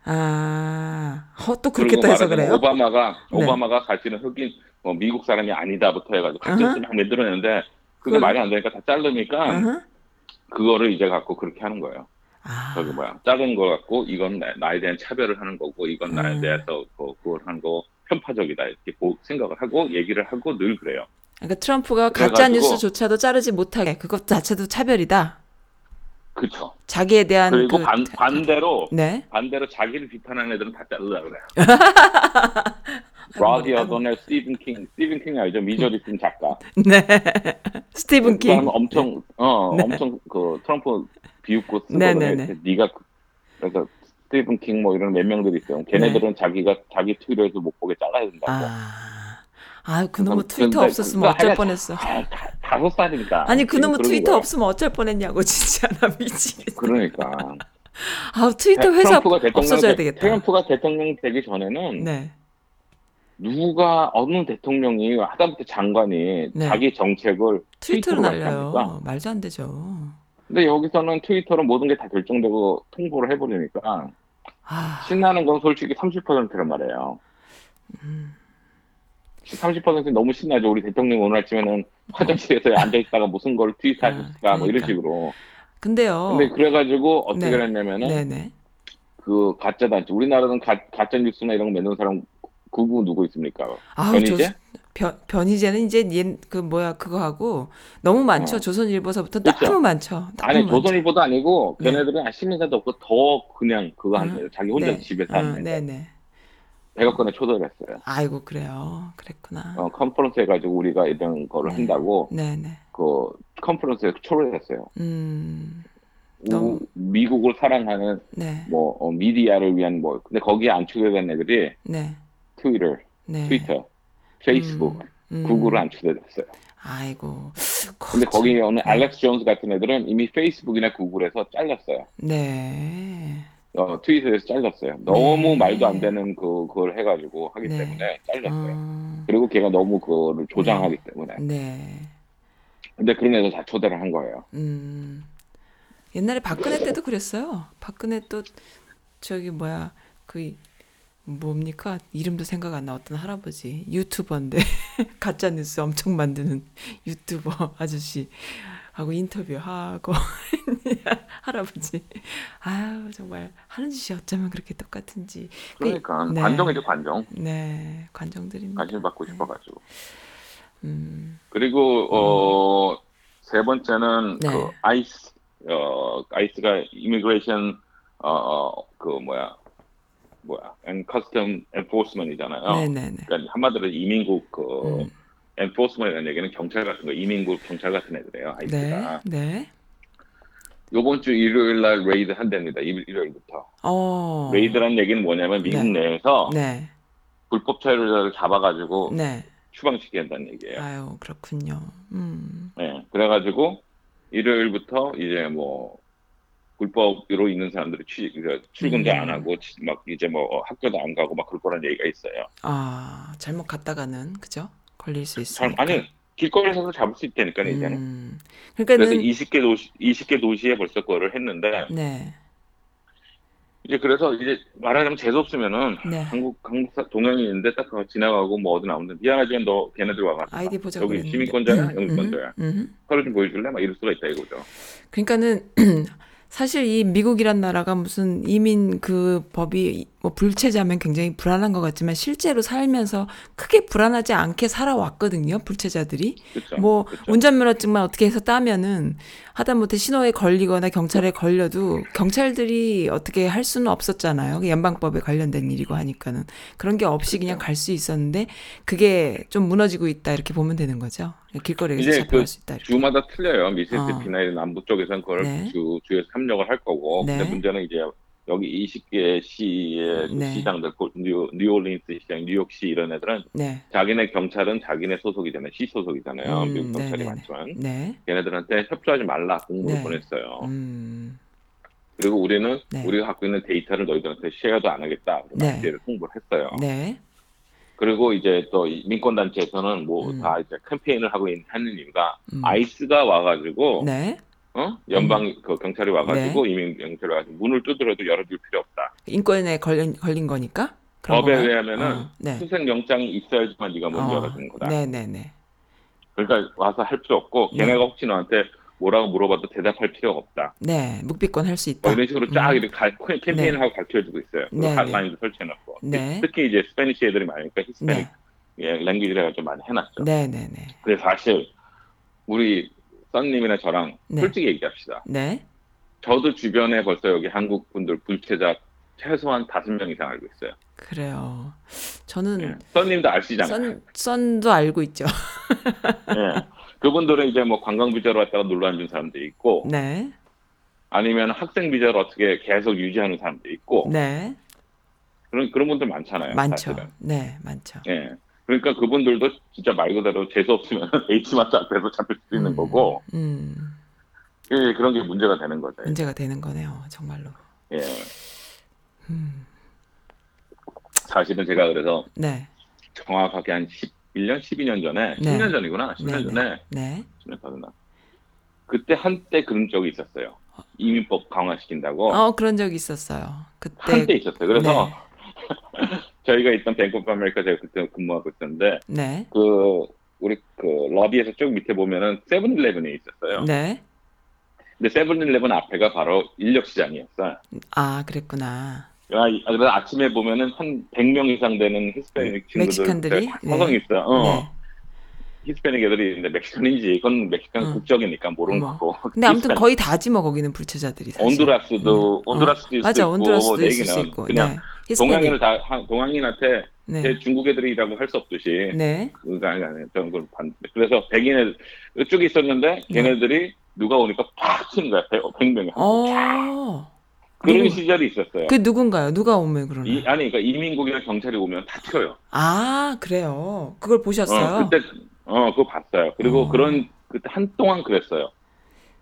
아, 어, 또 그렇게 또 해서 그래요? 오바마가 네. 오바마가 가지는 흑인 뭐 미국 사람이 아니다부터 해가지고. 가짜뉴스 막 만들어내는데 그게 그- 말이 안 되니까 다 자르니까. 그거를 이제 갖고 그렇게 하는 거예요. 아, 저기 뭐야 자르는 거 갖고 이건 나, 나에 대한 차별을 하는 거고 이건 나에 음. 대해서 그, 그걸 하는 거 편파적이다 이렇게 보- 생각을 하고 얘기를 하고 늘 그래요. 그러니까 트럼프가 가짜 뉴스조차도 자르지 못하게 그것 자체도 차별이다. 그렇죠. 자기에 대한 그리고 그 반, 반대로 네. 반대로 자기를 비판하는 애들은 다 자르라 그래요. <laughs> 로지 오도넬, 스티븐 킹, 스티븐 킹 알죠? 미저리 쓴 작가. 네. <laughs> 스티븐 그 킹. 엄청 어 네. 엄청 그 트럼프 비웃고 네, 쓰거든요. 네, 네. 그래서 네가 그- 그래서 스티븐 킹 뭐 이런 몇 명들이 있어요. 걔네들은 자기가 자기 트위터에서 못 보게 잘라야 된다고. 아, 아 그놈의 트위터 없었으면 어쩔 뻔했어. 아, 다- 다섯 살이니까. 아니 그놈의 트위터 거야. 없으면 어쩔 뻔했냐고 <laughs> 진짜 나 미치겠어. 그러니까 아 트위터 회사 없어져야 되- 되겠다. 트럼프가 대통령 되기 전에는 네. 누가 어느 대통령이 하다못해 장관이 네. 자기 정책을 트위터로 트위터로 날려요. 말도 안 되죠. 근데 여기서는 트위터로 모든 게 다 결정되고 통보를 해버리니까 아, 신나는 건 솔직히 30%란 말이에요. 음. 30% 너무 신나죠. 우리 대통령 오늘 아침에는 화장실에서 앉아있다가 무슨 걸 트윗하셨을까 뭐 이런 그러니까. 식으로. 근데요. 근데 그래가지고 어떻게 네. 했냐면은 네네. 그 가짜 단체 우리나라는 가, 가짜 뉴스나 이런 거 만드는 사람 그거 누구 있습니까? 아우, 변희재? 조- 변, 변희재는 이제 옛, 그 뭐야 그거 하고 너무 많죠. 어. 조선일보서부터 그렇죠. 너무 많죠. 너무 아니 많죠. 조선일보도 아니고 네. 걔네들은 시민사도 없고 더 그냥 그거 하는 음. 거예요. 자기 혼자 네. 집에서 어, 하는 거예요. 네네. 백악관에 초대를 했어요. 아이고 그래요. 그랬구나. 어, 컨퍼런스 해가지고 우리가 이런 거를 네. 한다고 네네. 그 컨퍼런스에 초대했어요. 음, 우- 너무- 미국을 사랑하는 네, 뭐 어, 미디어를 위한 뭐 근데 거기에 안 초대된 애들이 네, 트위터, 네. 트위터, 페이스북, 음, 구글을 안 초대됐어요. 아이고. 근데 참. 거기 오는 네. 알렉스 존스 같은 애들은 이미 페이스북이나 구글에서 잘렸어요. 네. 어, 트위터에서 잘렸어요. 너무 네. 말도 안 되는 그 그걸 해가지고 하기 네. 때문에 잘렸어요. 어, 그리고 걔가 너무 그거를 조장하기 때문에. 네. 근데 그런 애들 다 초대를 한 거예요. 음. 옛날에 박근혜 때도 그랬어요. 박근혜 또 저기 뭐야 그 뭡니까 이름도 생각 안 나 어떤 할아버지 유튜버인데 <laughs> 가짜 뉴스 엄청 만드는 유튜버 아저씨 하고 인터뷰하고 <laughs> 할아버지 아유 정말 하는 짓이 어쩌면 그렇게 똑같은지 그러니까 네. 관종이죠 관종. 네 관종들입니다. 관심 받고 싶어가지고. 음, 그리고 어, 세 번째는 네. 그 ICE 어 ICE가 immigration 어그 뭐야 뭐야 and custom enforcement이잖아요. 네네네. 그러니까 한마디로 이민국 그 음, enforcement라는 얘기는 경찰 같은 거, 이민국 경찰 같은 애들이에요. 네. ICE가. 네. 요번 주 일요일 날 raid 한답니다. 일- 일요일부터. 어. raid라는 얘기는 뭐냐면 미국 네. 내에서 네. 불법 체류자를 잡아가지고 네. 추방시켜야 한다는 얘기예요. 아유, 그렇군요. 음. 네, 그래가지고 일요일부터 이제 뭐 불법으로 있는 사람들이 취, 그 출근도 음. 안 하고 치- 막 이제 뭐 학교도 안 가고 막 그럴 거란 얘기가 있어요. 아, 잘못 갔다가는 그죠? 걸릴 수 잘, 있으니까. 아니 길거리에서 잡을 수 있다니까 이제는. 음. 그래서 그러니까는 20개 도시 20개 도시에 벌써 그거를 했는데 네. 이제 그래서 이제 말하자면 재수 없으면은 네. 한국 한국 사- 동양인인데 딱 그거 지나가고 뭐 어디 나오는데 미안하지만 너 걔네들 와가지고 아이디 보자 여기 그랬는데. 시민권자야 음, 영주권자야 음, 음. 서류 좀 보여줄래 막 이럴 수가 있다 이거죠. 그러니까는 <clears throat> 사실 이 미국이란 나라가 무슨 이민 그 법이 뭐 불체자면 굉장히 불안한 것 같지만 실제로 살면서 크게 불안하지 않게 살아왔거든요. 불체자들이. 그렇죠. 뭐 그렇죠. 운전면허증만 어떻게 해서 따면은 하다못해 신호에 걸리거나 경찰에 걸려도 경찰들이 어떻게 할 수는 없었잖아요. 그 연방법에 관련된 일이고 하니까는 그런 게 없이 그냥 갈 수 있었는데 그게 좀 무너지고 있다 이렇게 보면 되는 거죠. 길거리에서 이제 잡혀갈 그수 있다. 이렇게. 주마다 틀려요. 미시시피나 이 남부 쪽에서는 그걸 네. 주 주에서 협력을 할 거고. 네. 근데 문제는 이제 여기 20개 시의 그 네. 시장들, 그 뉴, 뉴올리언스 시장, 뉴욕시 이런 애들은 네. 자기네 경찰은 자기네 소속이잖아요. 시 소속이잖아요. 음, 미국 경찰이 네네네. 많지만 네. 걔네들한테 협조하지 말라 공문을 네. 보냈어요. 음. 그리고 우리는 네. 우리가 갖고 있는 데이터를 너희들한테 쉐어도 안 하겠다. 네. 이제 홍보를 했어요. 네. 그리고 이제 또 민권 단체에서는 뭐 음. 다 이제 캠페인을 하고 있는 하는 이유가 음. 아이스가 와가지고 네. 어? 연방 그 경찰이 와가지고 이민 경찰이 와가지고 문을 두드려도 열어줄 필요 없다. 인권에 걸린 걸린 거니까. 법에 건가요? 의하면은 어, 네. 수색 영장이 있어야지만 네가 문 열어주는 거다. 네, 네, 네. 그러니까 와서 할 필요 없고 네. 걔네가 혹시 너한테 뭐라고 물어봐도 대답할 필요가 없다. 네, 묵비권 할 수 있다. 뭐 이런 식으로 쫙 음. 이렇게 가- 캠페인을 하고 가르쳐주고 있어요. 그 네, 핫라인도 설치해놓고. 네. 특히 이제 스페니시 애들이 많으니까 히스패닉 네. 예, 랭귀지를 좀 많이 해놨죠. 네, 네, 네. 근데 사실 우리 썬님이나 저랑 네. 솔직히 얘기합시다. 네. 저도 주변에 벌써 여기 한국 분들 불체자 최소한 다섯 명 이상 알고 있어요. 그래요. 저는 예. 썬님도 아시잖아요. 선 선도 알고 있죠. 예. 그분들은 이제 뭐 관광 비자로 왔다가 놀러 앉은 사람도 있고, 네. 아니면 학생 비자로 어떻게 계속 유지하는 사람도 있고, 네. 그런 그런 분들 많잖아요. 많죠. 사실은. 네, 많죠. 예. 그러니까 그분들도 진짜 말 그대로 재수 없으면 <laughs> H마트 앞에서 잡힐 수 있는 음, 거고, 음. 예, 그런 게 문제가 되는 거죠. 문제가 되는 거네요. 정말로. 예. 음. 사실은 제가 그래서 네. 정확하게 한 11년, 12년 전에, 네. 10년 전이구나, 10년 네, 전에, 네. 10년 전이나. 그때 한때 그런 적이 있었어요. 이민법 강화시킨다고. 어, 그런 적이 있었어요. 그때 한때 있었어요. 그래서 네. <laughs> 저희가 있던 Bank America 제가 그때 근무하고 있었는데, 네. 그, 우리 그 lobby에서 쭉 밑에 보면은 세븐일레븐이 있었어요. 네. 근데 세븐일레븐 앞에가 바로 인력 시장이었어요. 아, 그랬구나. 아, 이- 그래서 아침에 보면은 한 100명 이상 되는 히스패닉 친구들 멕시칸들이? 다 서성이 있어요. 어. 네. 히스패닉 애들이 있는데 멕시칸인지 그건 멕시칸 응. 국적이니까 모르는 어머. 거고. 근데 아무튼 <laughs> 거의 다지 뭐 거기는 불체자들이 사실. 온두라스도 음. 온두라스도 있을 맞아, 수 있고 온두라스도 내 있을 수 얘기는 있고. 그냥 네. 동양인을 다 한- 동양인한테 네. 제 중국 애들이라고 할 수 없듯이 네. 그가 아니라 저런 걸 봤는데 그래서 백인애 이쪽에 있었는데 네. 걔네들이 누가 오니까 팍 치는 거야 100명이 어. 그런 누구- 시절이 있었어요. 그 누군가요? 누가 오면 그러나? 이, 아니 그러니까 이민국이나 경찰이 오면 다 튀어요. 아, 그래요. 그걸 보셨어요? 어, 그때 어 그거 봤어요. 그리고 어. 그런 그때 한동안 그랬어요.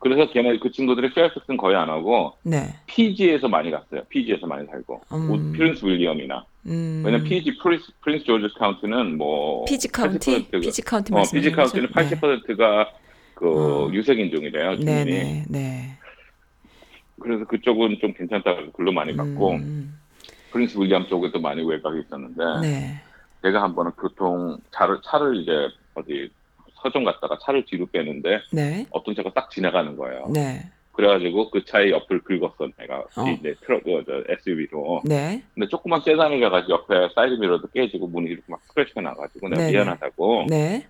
그래서 걔네 그 친구들이 페어섹스는 거의 안 하고 네. 피지에서 많이 갔어요. 피지에서 많이 살고 음. 뭐 프린스 윌리엄이나 음. 왜냐면 피지 프린스, 프린스 조지 카운티는 뭐 피지 카운티? 80% 가- 피지 카운티 어 피지 카운티는 거죠? 80%가 그 어. 유색 인종이래요. 주민이. 네, 네, 네. 그래서 그쪽은 좀 괜찮다고 글로 많이 갔고 음, 프린스 윌리엄 쪽에도 많이 외곽이 있었는데 네. 제가 한 번은 교통 차를 차를 이제 어디 서점 갔다가 차를 뒤로 빼는데 네. 어떤 차가 딱 지나가는 거예요. 네. 그래가지고 그 차의 옆을 긁었어 내가 어. 이제 트럭 그, 저 SUV로. 네. 근데 조그만 세단을 가가지고 옆에 사이드 미러도 깨지고 문이 이렇게 막 스크래치가 나가지고 내가 네네. 미안하다고 네.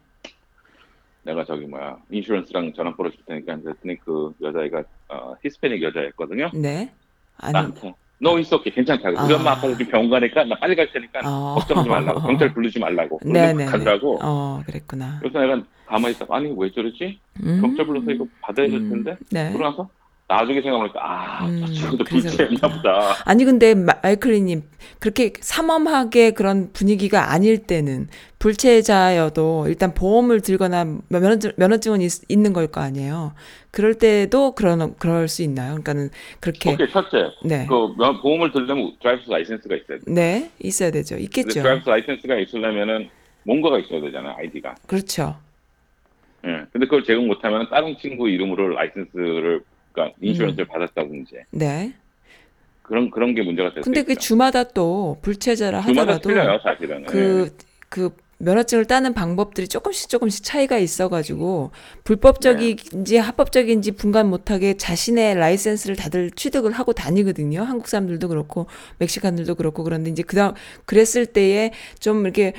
내가 저기 뭐야 인슈런스랑 전화번호 줄 테니까 그랬더니 그 여자애가 어, 히스패닉 여자였거든요. 네. 아니, 나한테 너 있어, 오케이, 괜찮다 고. 우리 아. 엄마 아빠도 지금 병원 가니까 나 빨리 갈 테니까 어. 걱정하지 말라고. 경찰 부르지 말라고. 네네. 가더라고. 어, 그랬구나. 그래서 내가 가만히 있다가 아니 왜 저러지? 음. 경찰 불러서 이거 받아야 될 음. 텐데. 네. 그러고 나서 나중에 생각해보니까 아, 음, 저 친구도 그래서 불치했나 그렇구나. 보다. 아니 근데 마- 마이클리님 그렇게 삼엄하게 그런 분위기가 아닐 때는 불체자여도 일단 보험을 들거나 면허증, 면허증은 있, 있는 걸 거 아니에요. 그럴 때도 그런 그럴 수 있나요? 그러니까는 그렇게 오케이, 첫째. 네. 그 면- 보험을 들려면 driver's license가 있어야 돼. 네, 있어야 되죠. 있겠죠. driver's license가 있으려면은 뭔가가 있어야 되잖아, 아이디가. 그렇죠. 예. 근데 그걸 제공 못하면 다른 친구 이름으로 license를 그러니까 음. insurance를 받았다든지 네. 그런 그런 게 문제가 될수 근데. 그 주마다 또 불체자라 주마다 하더라도 틀려요, 사실은. 예. 그, 그 면허증을 따는 방법들이 조금씩 조금씩 차이가 있어가지고 불법적인지 합법적인지 분간 못하게 자신의 라이센스를 다들 취득을 하고 다니거든요. 한국 사람들도 그렇고 멕시칸들도 그렇고 그런데 이제 그다음 그랬을 때에 좀 이렇게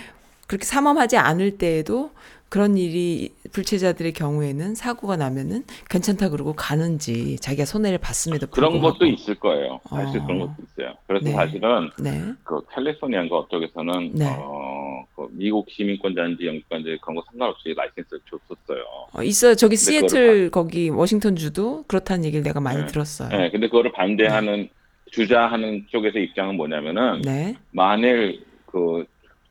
그렇게 삼엄하지 않을 때에도 그런 일이 불체자들의 경우에는 사고가 나면은 괜찮다 그러고 가는지 자기가 손해를 봤음에도 그런 불구하고 것도 있을 거예요. 사실 어. 그런 것도 있어요. 그래서 네. 사실은 네. 그 캘리포니아인가 어쪽에서는 네. 어, 그 미국 시민권자인지 영주권자인지 그런 거 상관없이 라이센스를 줬었어요. 어, 있어요. 저기 시애틀 거기 워싱턴 주도 그렇다는 얘기를 내가 많이 네. 들었어요. 네, 근데 그거를 반대하는 주자하는 쪽에서 입장은 뭐냐면은 네. 만일 그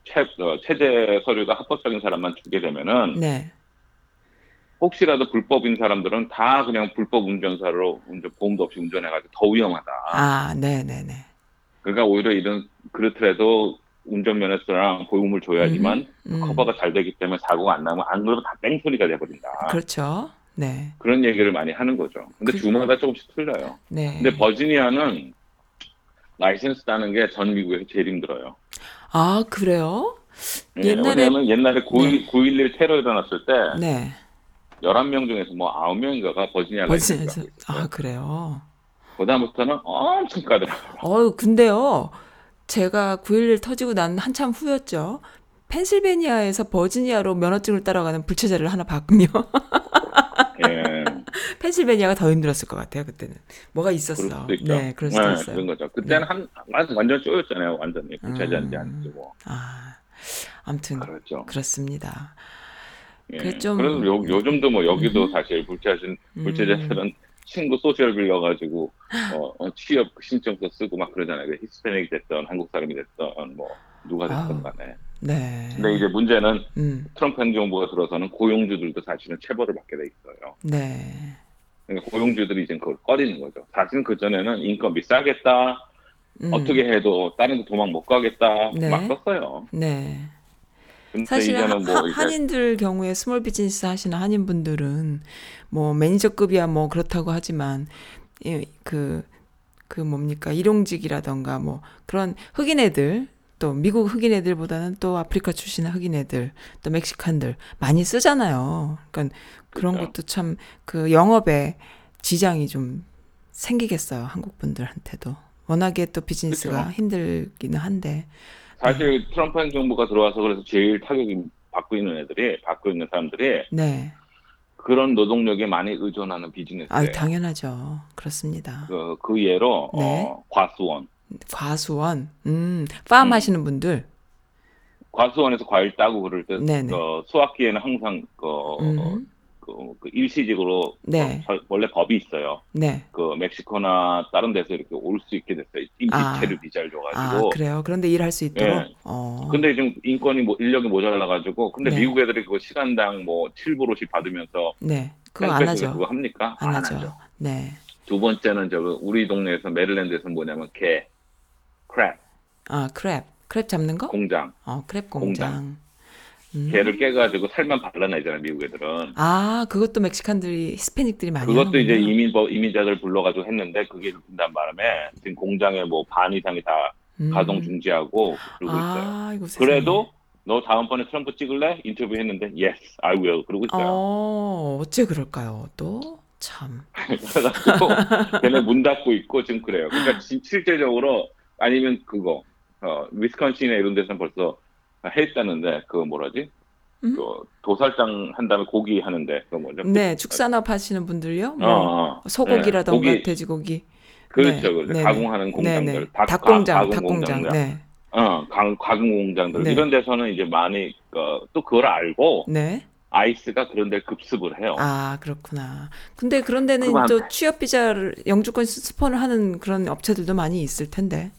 채, 어, 체제 서류가 합법적인 사람만 주게 되면은 네. 혹시라도 불법인 사람들은 다 그냥 불법 운전사로 운전 보험도 없이 운전해가지고 더 위험하다. 아, 네, 네, 네. 그러니까 오히려 이런 그렇더라도 운전면허증랑 보험을 줘야지만 음. 커버가 잘 되기 때문에 사고가 안 나면 안 그러면 다 땡소리가 돼버린다. 그렇죠. 네. 그런 얘기를 많이 하는 거죠. 근데 그- 주마다 조금씩 틀려요. 네. 근데 버지니아는 라이센스 따는 게 전 미국에서 제일 힘들어요. 아, 그래요? 예, 옛날에- 옛날에 9.11, 9.11 테러 일어났을 때 네. 11명 중에서 뭐 9명인가가 버지니아 라이센스 아, 그래요. 그다음부터는 엄청 까더라고요. 어유, 근데요. 제가 9.11 터지고 난 한참 후였죠. 펜실베니아에서 버지니아로 면허증을 따러 가는 불체자를 하나 봤군요. 예, <laughs> 펜실베니아가 더 힘들었을 것 같아요, 그때는. 뭐가 있었어. 네, 그럴 수도 네, 있어요. 그런 거죠. 그때는 한, 완- 완전 쪼였잖아요. 완전히. 부차자인지 음. 안 쓰고. 아, 아무튼 그렇죠. 그렇습니다. 예. 그래서 요, 요즘도 뭐 여기도 음. 사실 불체하신 음. 불체자들은 친구 소셜 빌려가지고 어, 어, 취업 신청서 쓰고 막 그러잖아요. 그 히스패닉이 됐던 한국 사람이 됐던 뭐 누가 됐던 아우. 간에. 네. 근데 이제 문제는 음, 트럼프 행정부가 들어서는 고용주들도 사실은 체벌을 받게 돼 있어요. 네. 그러니까 고용주들이 이제 그걸 꺼리는 거죠. 사실은 그 전에는 인건비 싸겠다. 음, 어떻게 해도 다른 데 도망 못 가겠다. 네. 막 썼어요. 네. 사실 이제는 뭐 이제 한인들 경우에 small business 하시는 한인분들은 뭐 매니저급이야 뭐 그렇다고 하지만 예, 그, 그 뭡니까 일용직이라던가 뭐 그런 흑인 애들 또 미국 흑인 애들보다는 또 아프리카 출신의 흑인 애들 또 멕시칸들 많이 쓰잖아요. 그러니까 그런 그렇죠. 것도 참 그 영업에 지장이 좀 생기겠어요. 한국 분들한테도. 워낙에 또 비즈니스가 그렇죠. 힘들기는 한데. 사실 트럼프 행정부가 들어와서 그래서 제일 타격이 받고 있는 애들이 받고 있는 사람들이 네. 그런 노동력에 많이 의존하는 비즈니스예요. 아, 당연하죠. 그렇습니다. 그, 그 예로 네. 어, 과수원. 과수원, 음, 팜 음. 하시는 분들, 과수원에서 과일 따고 그럴 때 네네. 그 수학기에는 항상 그, 음, 그, 그 일시직으로 네. 어, 원래 법이 있어요. 네. 그 멕시코나 다른 데서 이렇게 올 수 있게 됐어요. 아. 임시체류 비자를 아, 줘가지고. 그래요. 그런데 일할 수 있도록. 예. 어. 근데 지금 인건이 뭐 인력이 모자라가지고 근데 네. 미국 애들이 그거 시간당 뭐 7불5씩 받으면서 네. 그거 안 하죠. 그거 합니까? 안 하죠. 네. 두 번째는 저 우리 동네에서 메릴랜드에서 뭐냐면 개, crab 아, crab. crab 잡는 거? 공장. 어, crab 공장. 음. 게를 깨가지고 살만 발라내잖아요 미국 애들은. 아, 그것도 멕시칸들이, 히스패닉들이 많이 그것도 이제 하는군요. 이민 이민자들 불러가지고 했는데 그게 된단 바람에 지금 공장에 뭐 반 이상이 다 음. 가동 중지하고 그러고 있어요. 아, 이거 세상에. 그래도 너 다음번에 트럼프 찍을래? 인터뷰 했는데 yes, I will 그러고 있어요. 어, 어째 그럴까요, 또? 참. 그래가지고 <laughs> 걔네 문 닫고 있고 지금 그래요. 그러니까 지- 실제적으로 아니면 그거 어 위스콘신에 이런 데서는 벌써 했다는데 그 뭐라지? 음? 그 도살장 한 다음에 고기 하는데 그 뭐죠? 네, 축산업 하시는 분들요? 어, 뭐, 어. 소고기라던가 네, 고기, 돼지고기. 그렇죠, 네, 그렇죠. 네네. 가공하는 공장들. 닭- 닭공장, 닭공장. 네. 어, 가, 가공 공장들 네. 이런 데서는 이제 많이 어, 또 그걸 알고 네. 아이스가 그런 데 급습을 해요. 아, 그렇구나. 근데 그런 데는 그거 한- 또 취업 비자를 영주권 스폰을 하는 그런 업체들도 많이 있을 텐데.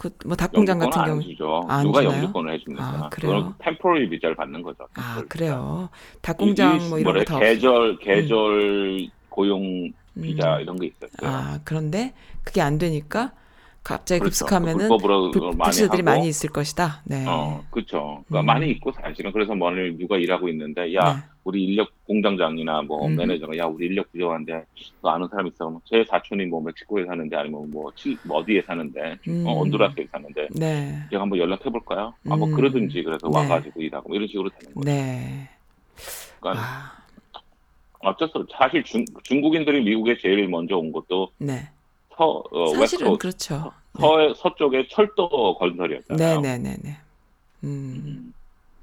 그 뭐 닭공장 같은 경우. 안 주죠. 안 누가 주나요? 영주권을 해줍니까? 아, 그래요? 그건 템포러리 비자를 받는 거죠. 아, 그래요. 닭공장 뭐 이런 거다 계절 계절 고용 비자 음. 이런 게 있었어요. 아, 그런데 그게 안 되니까 갑자기 그렇죠. 급습하면은 불법으로 불, 많이 하고, 많이 있을 것이다. 네. 어, 그렇죠. 그러니까 음. 많이 있고 사실은 그래서 만일 누가 일하고 있는데 야 네. 우리 인력 공장장이나 뭐 음. 매니저가 야 우리 인력 부족한데 너 아는 사람 있어? 제 사촌이 뭐 멕시코에 사는데 아니면 뭐, 치, 뭐 어디에 사는데 음. 어, 온두라스에 사는데 네. 제가 한번 연락해 볼까요? 아뭐 음. 그러든지 그래서 네. 와가지고 일하고 뭐 이런 식으로 되는 거죠. 네. 그러니까 아, 어쩔 수 없죠. 사실 중, 중국인들이 미국에 제일 먼저 온 것도 네. 서 어, 사실은 west 그렇죠. 서 서쪽에 철도 건설이었잖아요. 네, 네, 네, 네. 음.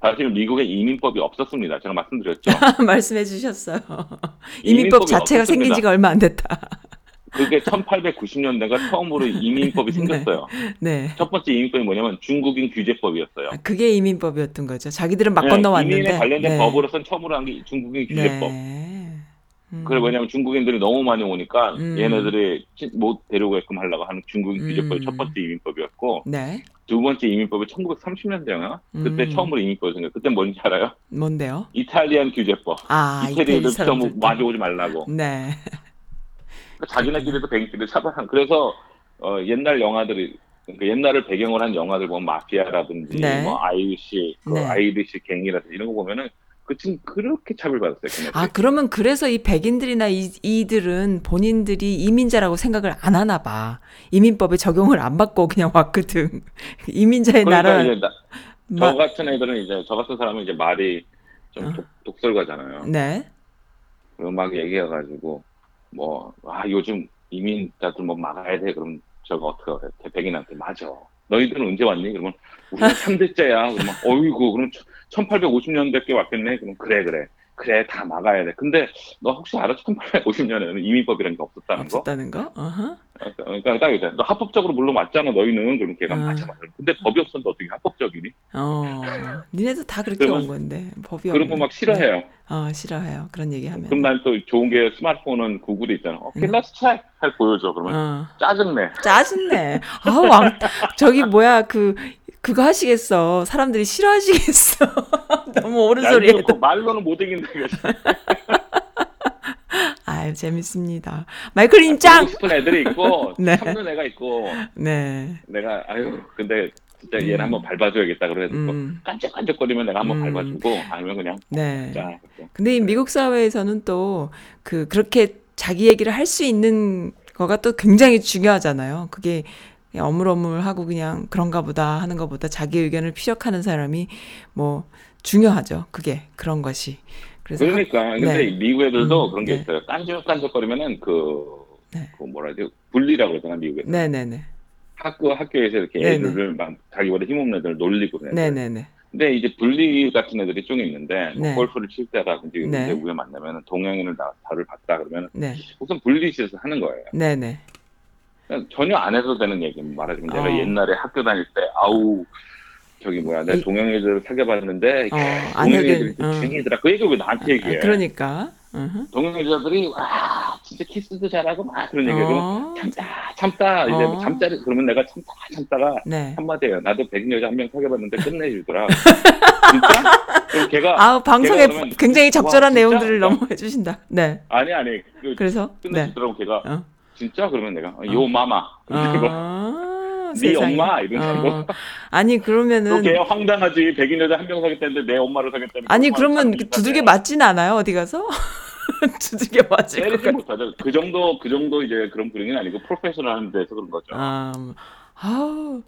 사실 미국에 이민법이 없었습니다. 제가 말씀드렸죠. <laughs> 말씀해 주셨어요. 이민법 자체가 생긴 없었습니다. 지가 얼마 안 됐다. 그게 1890년대가 처음으로 <laughs> 이민법이 생겼어요. 네. 첫 번째 이민법이 뭐냐면 중국인 규제법이었어요. 아, 그게 이민법이었던 거죠. 자기들은 막 네, 건너왔는데. 이민에 관련된 네. 법으로선 처음으로 한 게 중국인 규제법. 네. 음. 그래 왜냐면 중국인들이 너무 많이 오니까 음. 얘네들이 치- 못 데려오게끔 하려고 하는 중국인 규제법이 음. 첫 번째 이민법이었고 네. 두 번째 이민법이 1930년대였나? 그때 음. 처음으로 이민법이 생겼어요. 그때 뭔지 알아요? 뭔데요? 이탈리안 규제법. 아, 이태리를 이태리 좀 사람들. 많이 오지 말라고. 네. 그러니까 자기네끼리도 백인끼리 차별한. 그래서 어, 옛날 영화들이 그러니까 옛날을 배경으로 한 영화들 보면 마피아라든지 네. 뭐 Irish, 그 네. Irish 갱이라든지 이런 거 보면은 그 지금 그렇게 차별받았어요. 걔네들. 아, 그러면 그래서 이 백인들이나 이, 이들은 본인들이 이민자라고 생각을 안 하나 봐. 이민법에 적용을 안 받고 그냥 왔거든. <laughs> 이민자의 그러니까 나라. 이제 나, 마- 저 같은 애들은 이제 저 같은 사람은 이제 말이 좀 어. 독, 독설가잖아요. 네. 그리고 막 얘기해가지고 뭐아 요즘 이민자들 뭐 막아야 돼 그럼 저거 어떻게 해 백인한테 맞아 너희들은 언제 왔니 그러면 우리는 <laughs> 3대째야 그러면 어이구 그럼 1850년대께 왔겠네 그럼 그래 그래 그래 다 막아야 돼 근데 너 혹시 알아 1850년에는 이민법이라는 게 없었다는 거 없었다는 거? 어허. 그러니까 딱 이제 너 합법적으로 물론 맞잖아 너희는 그럼 걔가 음. 맞아 맞아 근데 법이 없었는데 어떻게 합법적이니 어. 니네도 다 그렇게 그러면- 온 건데. 법이 거 없는- 막 싫어해요 어, 싫어해요. 그런 얘기 하면. 그럼 난 또 좋은 게 스마트폰은 구글에 있잖아 음. let's check 할 보여줘 그러면 어. 짜증내 짜증내. 아우, 왕, 저기 뭐야, 그, 그거 하시겠어. 사람들이 싫어하시겠어. <laughs> 너무 옳은 야, 소리 해도. 그 말로는 못 이긴다. <laughs> 아유, 재밌습니다. 마이클님 짱! 보고 싶은 애들이 있고 <laughs> 네. 참는 애가 있고 네. 내가 아유 근데 진짜 얘는 음. 한번 밟아줘야겠다 그래서 음, 깐적깐적거리면 내가 한번 음. 밟아주고 아니면 그냥 네. 자. 근데 이 미국 사회에서는 또 그 그렇게 자기 얘기를 할 수 있는 거가 또 굉장히 중요하잖아요. 그게 그냥 어물어물하고 그냥 그런가 보다 하는 것보다 자기 의견을 피력하는 사람이 뭐 중요하죠. 그게 그런 것이. 그래서 학- 그러니까 근데 네. 미국 애들도 음, 그런 게 네. 있어요 깐적깐적거리면은 그, 네. 그 뭐라 해야 돼 분리라고 그러잖아 미국에서 네네네. 학교 학교에서 이렇게 네네. 애들을 막 자기보다 힘없는 애들을 놀리고 그래 네네네. 근데 이제 분리 같은 애들이 좀 있는데 뭐 네. 골프를 칠 때라든지 네. 외국에 만나면 동양인을 나, 나를 봤다 그러면 네. 우선 분리시에서 하는 거예요 네네. 전혀 안 해도 되는 얘기 말하자면 내가 어. 옛날에 학교 다닐 때 아우 저기 뭐야 내가 이- 동양 애들 사귀어봤는데 어, 안 동양 애들이 해도- 어. 중이더라 그 얘기 왜 나한테 얘기해 아, 그러니까. 으흠. 동양애들이 와 진짜 키스도 잘하고 막 그런 얘기 어, 참다 참다 이제 어. 잠자리 그러면 내가 참다 참다가 네. 한마디 해요 나도 백인 여자 한 명 사귀어봤는데 끝내주더라 <laughs> 진짜? 그럼 걔가 아우 방송에 걔가 그러면 굉장히 적절한 와? 내용들을 너무 해주신다. 네. 아니 아니 그 그래서 네. 끝내주더라고 걔가 어. 진짜 그러면 내가 요 마마 그리고 아, <laughs> 네 세상에. 엄마 이런 식으로 어. 아니 그러면은 그게 황당하지 백인 여자 한 명 사귀었다는데 내 엄마를 사귀었다는 아니 거 그러면 참 두들겨. 맞진 않아요 어디 가서 <laughs> 두들겨 맞을 것 때리지 같아. 못하죠 그 정도 그 정도 이제 그런 분위기는 아니고 프로페셔널 하는 데서 그런 거죠 아, 아우,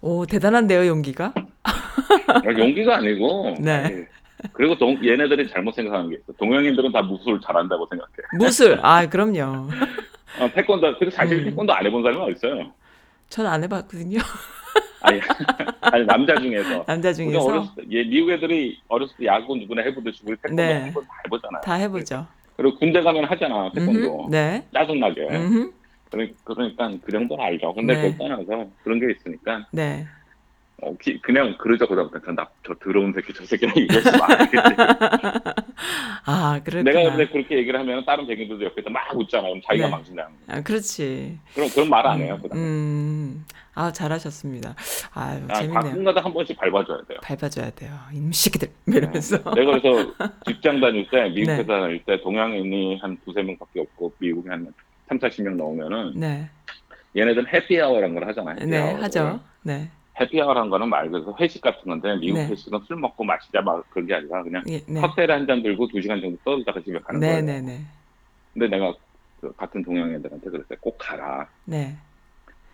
오 대단한데요 용기가. 용기가 아니고 네. 아니, 그리고 동, 얘네들이 잘못 생각하는 게 있어 동양인들은 다 무술 잘한다고 생각해 무술. <laughs> 아 그럼요. 어, 태권도 그래서 사실 음. 태권도 안 해본 사람이 어딨어요 전 안 해봤거든요. <laughs> 아니, 아니 남자 중에서 남자 중에서 어렸을 때, 얘 미국 애들이 어렸을 때 야구 누구나 해보듯이 우리 태권도 네. 한번 다 해보잖아요 다 해보죠. 그리고 군대 가면 하잖아 태권도 음흠, 네. 짜증나게 음흠. 그러- 그러니까 그 정도는 알죠. 근데 네. 그걸 떠나서 그런 게 있으니까 네. 어, 기- 그냥 그러자 그다음부터 나, 저 더러운 새끼 저 새끼랑 얘기하지 말겠지. <laughs> 아, 그렇구나. 내가 근데 그렇게 얘기를 하면 다른 백인들도 옆에서 막 웃잖아. 그럼 자기가 네. 망신다는 거. 아, 그렇지. 그럼 그런 말 안 해요. 그다음. 음. 아, 잘하셨습니다. 아유, 아, 재밌네요. 가끔가다 한 번씩 밟아줘야 돼요. 밟아줘야 돼요. 이놈 새끼들. <laughs> 이러면서. 내가 그래서 직장 다닐 때 미국 네. 회사 다닐 때 동양인이 한 두세 명밖에 없고 미국에 한 3, 40명 나오면은 네. 얘네들은 해피아워라는 걸 하잖아요. 네, 해피아워를. 하죠. 네. 해피아워라는 거는 말 그대로 회식 같은 건데 미국 네. 회식은 술 먹고 마시자 막 그런 게 아니라 그냥 예, 네. 칵테일 한 잔 들고 두 시간 정도 떠들다가 집에 가는 네, 거예요. 네, 네. 근데 내가 그 같은 동양인들한테 그랬어요. 꼭 가라. 네.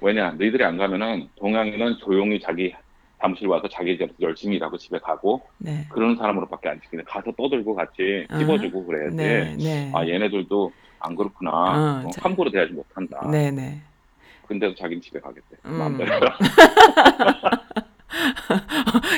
왜냐, 너희들이 안 가면은 동양인은 조용히 자기 사무실 와서 자기 집에서 열심히 일하고 집에 가고 네. 그런 사람으로밖에 안 시키는데 가서 떠들고 같이 아, 씹어주고 그래야지. 네, 네. 아 얘네들도 안 그렇구나. 어, 어, 자- 함부로 대하지 못한다. 네, 네. 근데도 자기는 집에 가겠대. 음. 마음대로. <laughs>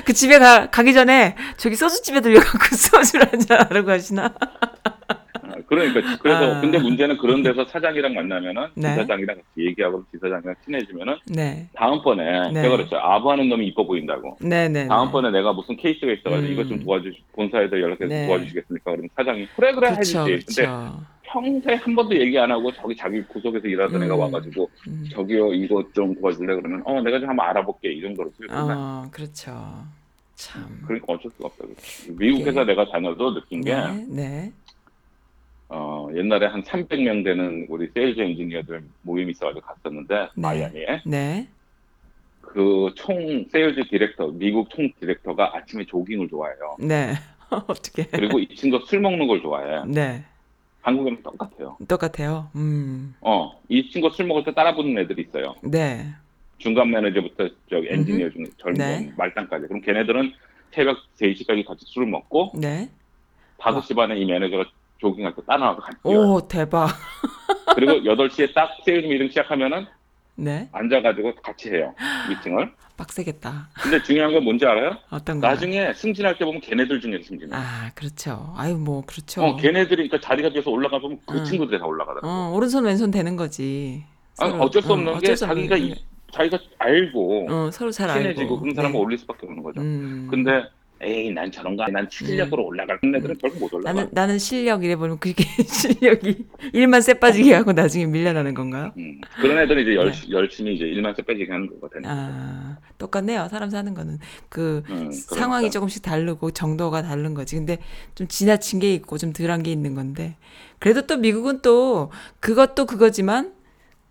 그 집에 가, 가기 전에 저기 소주집에 들려갖고 <laughs> 소주를 한잔 하라고 하시나? 아, 그러니까 그래서 아. 근데 문제는 그런 데서 사장이랑 만나면은 네. 지사장이랑 같이 얘기하고 지사장이랑 친해지면은 네. 다음번에 네. 제가 그랬어요. 아부하는 놈이 이뻐 보인다고. 네, 네. 다음번에 내가 무슨 케이스가 있어가지고 음. 이것 좀 도와주 본사에서 연락해서 네. 도와주시겠습니까? 그러면 사장이 그래 그래 그렇죠, 해주지. 근데 그렇죠. 평소에 한 번도 얘기 안 하고 저기 자기 구석에서 일하던 음. 애가 와가지고 음. 저기요 이거 좀 도와줄래 그러면 어 내가 좀 한번 알아볼게 이 정도로 쓰거든. 어, 그렇죠. 참. 그러니까 어쩔 수가 없다. 미국 회사 내가 다녀도 느낀 게 네, 네. 어, 옛날에 한 300명 되는 우리 sales engineer들 모임이 있어가지고 갔었는데 네. 마이애미에 네. 그 총 세일즈 디렉터 미국 총 디렉터가 아침에 조깅을 좋아해요. 네. <laughs> 어떻게? 그리고 이 친구가 술 먹는 걸 좋아해. 네. 한국이랑 똑같아요. 똑같아요. 음. 어, 이 친구 술 먹을 때 따라 붙는 애들이 있어요. 네. 중간 매니저부터 저기 엔지니어 중에 젊은 네. 말단까지. 그럼 걔네들은 새벽 3시까지 같이 술을 먹고 네. 5시 반에 이 매니저가 조깅할 때 따라와서 같이 뛰어요. 오, 대박. 그리고 8시에 딱 세일즈 미팅 시작하면은 네. 앉아가지고 같이 해요. 미팅을. <gasps> 빡세겠다. 근데 중요한 건 뭔지 알아요? 어떤 거? 나중에 승진할 때 보면 걔네들 중에 승진해. 아, 그렇죠. 아유, 뭐, 그렇죠. 어, 걔네들이 그러니까 자리가 비어서 올라가 보면 그 응. 친구들이 다 올라가더라고. 어, 오른손 왼손 되는 거지. 아니, 서로. 어쩔 수 어, 없는 어쩔 게수 없는 자기가 게. 이- 자기가 알고 어, 서로 잘 알고. 친해지고 그런 사람을 네. 올릴 수밖에 없는 거죠. 음. 근데 에이 난 저런 거 아니 난 실력으로 올라갈 애들은 결국 못 올라가. 나는 나는 실력 이래 보면 그게 <laughs> 실력이 일만 쎄 빠지게 하고 나중에 밀려나는 건가요? 음, 그런 애들은 이제 열, 네. 열심히 이제 일만 세 빼지게 하는 거거든요. 아, 똑같네요. 사람 사는 거는 그 음, 상황이 그러니까. 조금씩 다르고 정도가 다른 거지. 근데 좀 지나친 게 있고 좀 덜한 게 있는 건데. 그래도 또 미국은 또 그것도 그거지만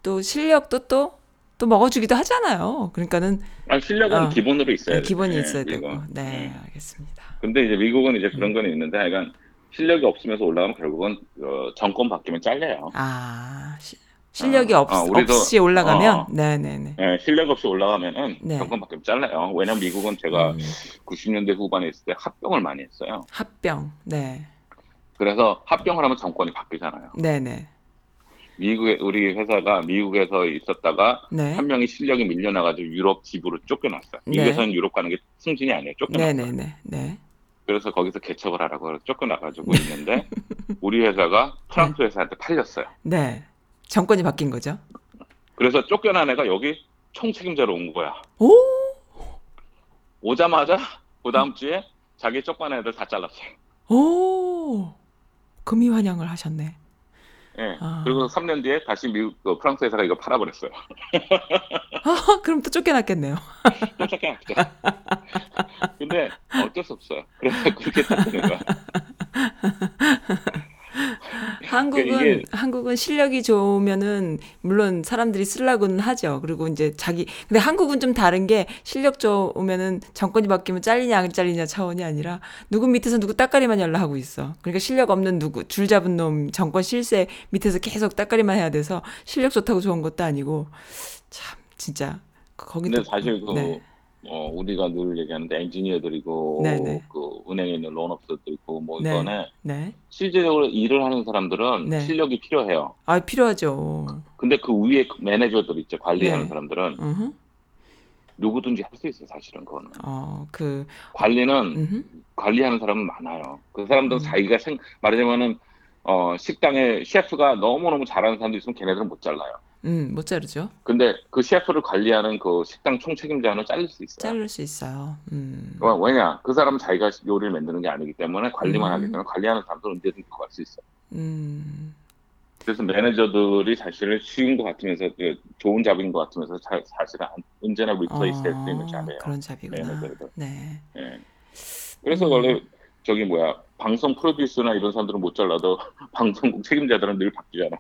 또 실력도 또 또 먹어주기도 하잖아요. 그러니까는 아니, 실력은 어, 기본으로 있어야 돼. 기본이 네, 있어야 되고. 네, 음. 알겠습니다. 근데 이제 미국은 이제 그런 건 있는데, 약간 실력이 없으면서 올라가면 결국은 어, 정권 바뀌면 잘려요. 아, 시- 실력이 어, 없, 어, 우리도- 없이 올라가면 어. 네네네. 예, 실력 없이 올라가면은 네. 정권 바뀌면 잘려요. 왜냐면 미국은 제가 음, 90년대 후반에 있을 때 합병을 많이 했어요. 합병. 네. 그래서 합병을 하면 정권이 바뀌잖아요. 네네. 미국에 우리 회사가 미국에서 있었다가 네. 한 명이 실력이 밀려나가지고 유럽 집으로 쫓겨났어요. 네. 미국에서는 유럽 가는 게 승진이 아니에요. 쫓겨났어요. 네네네. 네. 그래서 거기서 개척을 하라고 쫓겨나가지고 <laughs> 있는데 우리 회사가 프랑스 회사한테 팔렸어요. 네. 정권이 바뀐 거죠. 그래서 쫓겨난 애가 여기 총책임자로 온 거야. 오! 오자마자 그 다음 주에 자기 쫓겨난 애들 다 잘랐어요. 오! 금이 환영을 하셨네. 예. 아. 그리고 3년 뒤에 다시 미국 그 프랑스 회사가 이거 팔아버렸어요. 아, 그럼 또 쫓겨났겠네요. 쫓겨났죠. 근데 어쩔 수 없어요. 그래서 그렇게 됐는 거야. 한국은 이게- 한국은 실력이 좋으면은 물론 사람들이 쓰려고는 하죠. 그리고 이제 자기 근데 한국은 좀 다른 게 실력 좋으면은 정권이 바뀌면 잘리냐 안 잘리냐 차원이 아니라 누구 밑에서 누구 따까리만 연락하고 있어. 그러니까 실력 없는 누구 줄 잡은 놈 정권 실세 밑에서 계속 따까리만 해야 돼서 실력 좋다고 좋은 것도 아니고 참 진짜 거기도 근데 사실 그 네. 어, 우리가 늘 얘기하는데 엔지니어들이고 네네. 그 은행에 있는 론업서도 있고 뭐 네. 이번에 네. 실제적으로 일을 하는 사람들은 네. 실력이 필요해요. 아 필요하죠. 근데 그 위에 그 매니저들 있죠. 관리하는 네. 사람들은 으흠. 누구든지 할 수 있어요. 사실은 그거는. 어 그 관리는 음. 관리하는 사람은 많아요. 그 사람들은 음. 자기가 생 말하자면은 어 식당에 셰프가 너무너무 잘하는 사람도 있으면 걔네들은 못 잘라요. 음, 못 자르죠. 근데 그 셰프를 관리하는 그 식당 총책임자는 잘릴 수 있어요. 자를 수 있어요. 음. 어, 왜냐? 그 사람은 자기가 요리를 만드는 게 아니기 때문에 관리만 음. 하기 때문에 관리하는 사람도 언제든 구할 수 있어요. 음. 그래서 매니저들이 사실은 쉬운 것 같으면서 그 좋은 job인 것 같으면서 자- 사실은 안- 언제나 replace 할수 있는 job이에요. 어, 그런 job이구나. 매니저들. 네. 예. 그래서 음. 원래 저기 뭐야 방송 프로듀서나 이런 사람들은 못 잘라도 <laughs> 방송국 책임자들은 늘 바뀌잖아.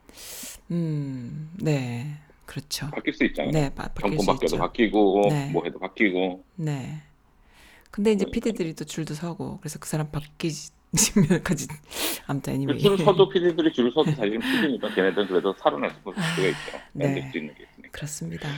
음. 네. 그렇죠. 바뀔 수 있잖아. 네, 바, 바뀔 수 바뀌어도 있죠. 바뀌고 네. 뭐 해도 바뀌고 네. 근데 이제 그러니까. 피디들이 또 줄도 서고 그래서 그 사람 바뀌면까지 <laughs> 아무튼 애니메이. 줄 서도 <laughs> PD들이 줄 서도 사실은 PD니까 걔네들은 그래도 살아날 수가 있죠. 네. 만들 수 있는 게 있으니까. 그렇습니다.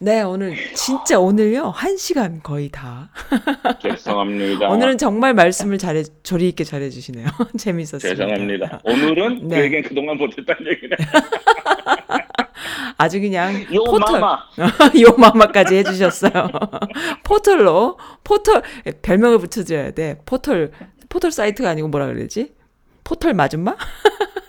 네, 오늘 진짜 오늘요 한 시간 거의 다. <laughs> 죄송합니다. 오늘은 정말 말씀을 잘해 조리 있게 잘해 주시네요. <laughs> 재밌었습니다. 죄송합니다. 오늘은 네. 그에겐 그동안 못했다는 얘기네. <laughs> 아주 그냥 요 포털 마마. 요 마마까지 해주셨어요. 포털로 포털 별명을 붙여줘야 돼. 포털 포털 사이트가 아니고 뭐라 그러지? 포털 마줌마?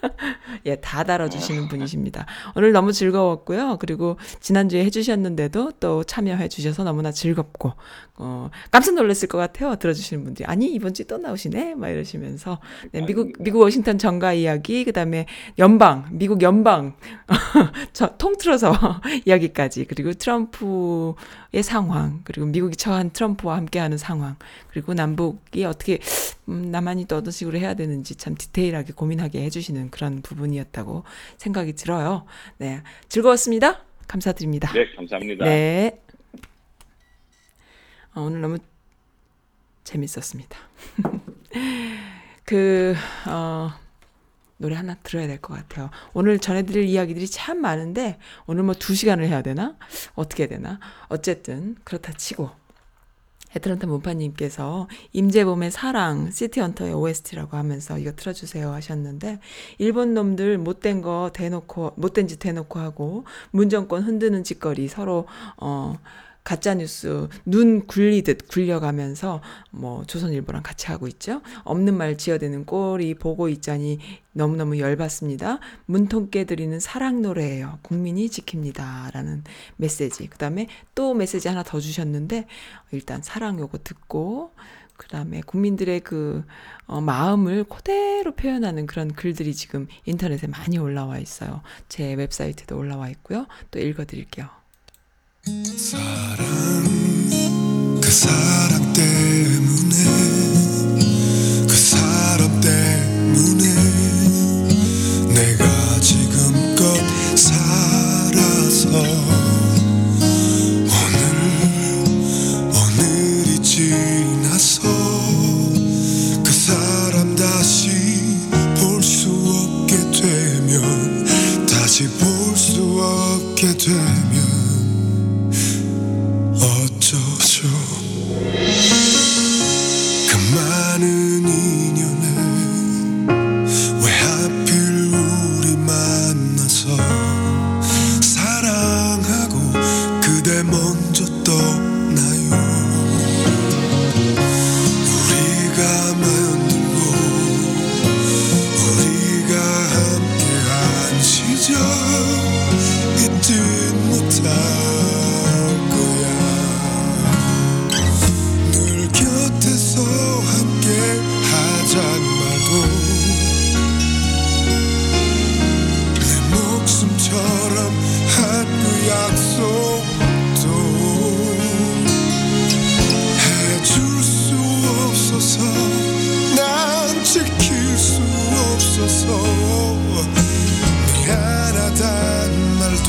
<laughs> 예, 다 달아주시는 분이십니다. 오늘 너무 즐거웠고요. 그리고 지난주에 해주셨는데도 또 참여해 주셔서 너무나 즐겁고, 어, 깜짝 놀랐을 것 같아요. 들어주시는 분들이. 아니, 이번 주에 또 나오시네? 막 이러시면서. 네, 미국, 미국 워싱턴 정가 이야기, 그 다음에 연방, 미국 연방, <laughs> 저, 통틀어서 <laughs> 이야기까지, 그리고 트럼프의 상황, 그리고 미국이 처한 트럼프와 함께하는 상황, 그리고 남북이 어떻게 음, 남한이 또 어떤 식으로 해야 되는지 참 디테일하게 고민하게 해주시는 그런 부분이었다고 생각이 들어요. 네, 즐거웠습니다. 감사드립니다. 네, 감사합니다. 네. 어, 오늘 너무 재밌었습니다. <laughs> 그, 어, 노래 하나 들어야 될 것 같아요. 오늘 전해드릴 이야기들이 참 많은데, 오늘 뭐 두 시간을 해야 되나? 어떻게 해야 되나? 어쨌든, 그렇다 치고, 애틀란타 문파님께서 임재범의 사랑 시티헌터의 OST라고 하면서 이거 틀어주세요 하셨는데 일본 놈들 못된 거 대놓고 못된 짓 대놓고 하고 문정권 흔드는 짓거리 서로 어 가짜 뉴스 눈 굴리듯 굴려가면서 뭐 조선일보랑 같이 하고 있죠. 없는 말 지어대는 꼴이 보고 있자니 너무너무 열받습니다. 문통 깨 드리는 사랑 노래예요. 국민이 지킵니다라는 메시지. 그다음에 또 메시지 하나 더 주셨는데 일단 사랑 요거 듣고 그 다음에 국민들의 그 어, 마음을 그대로 표현하는 그런 글들이 지금 인터넷에 많이 올라와 있어요. 제 웹사이트에도 올라와 있고요. 또 읽어 드릴게요. 사랑 그 사랑 때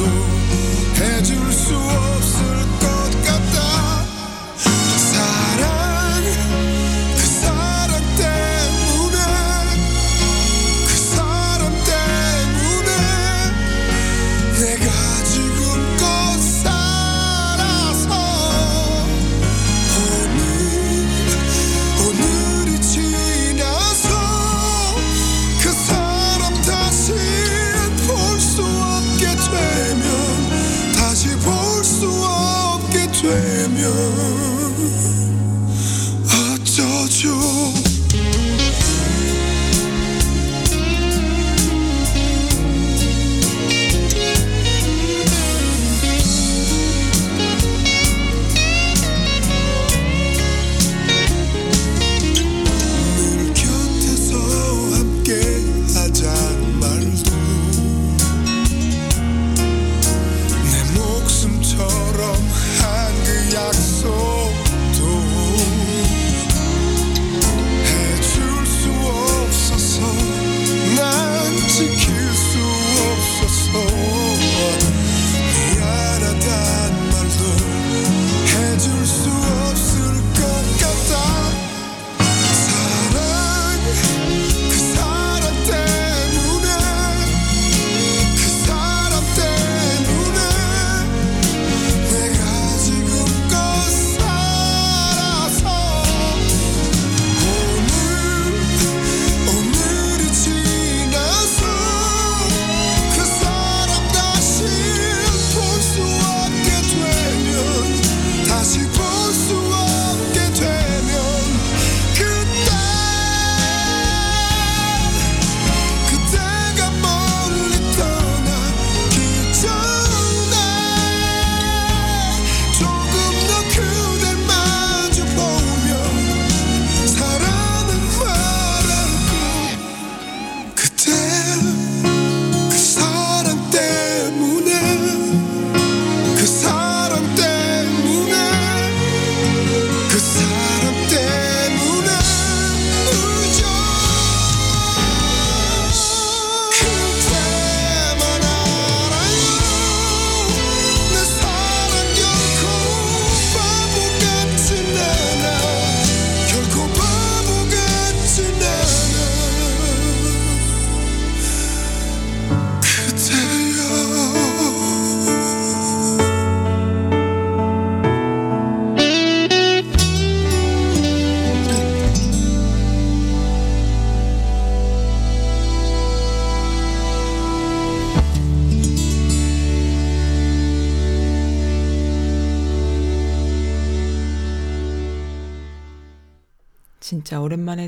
미안하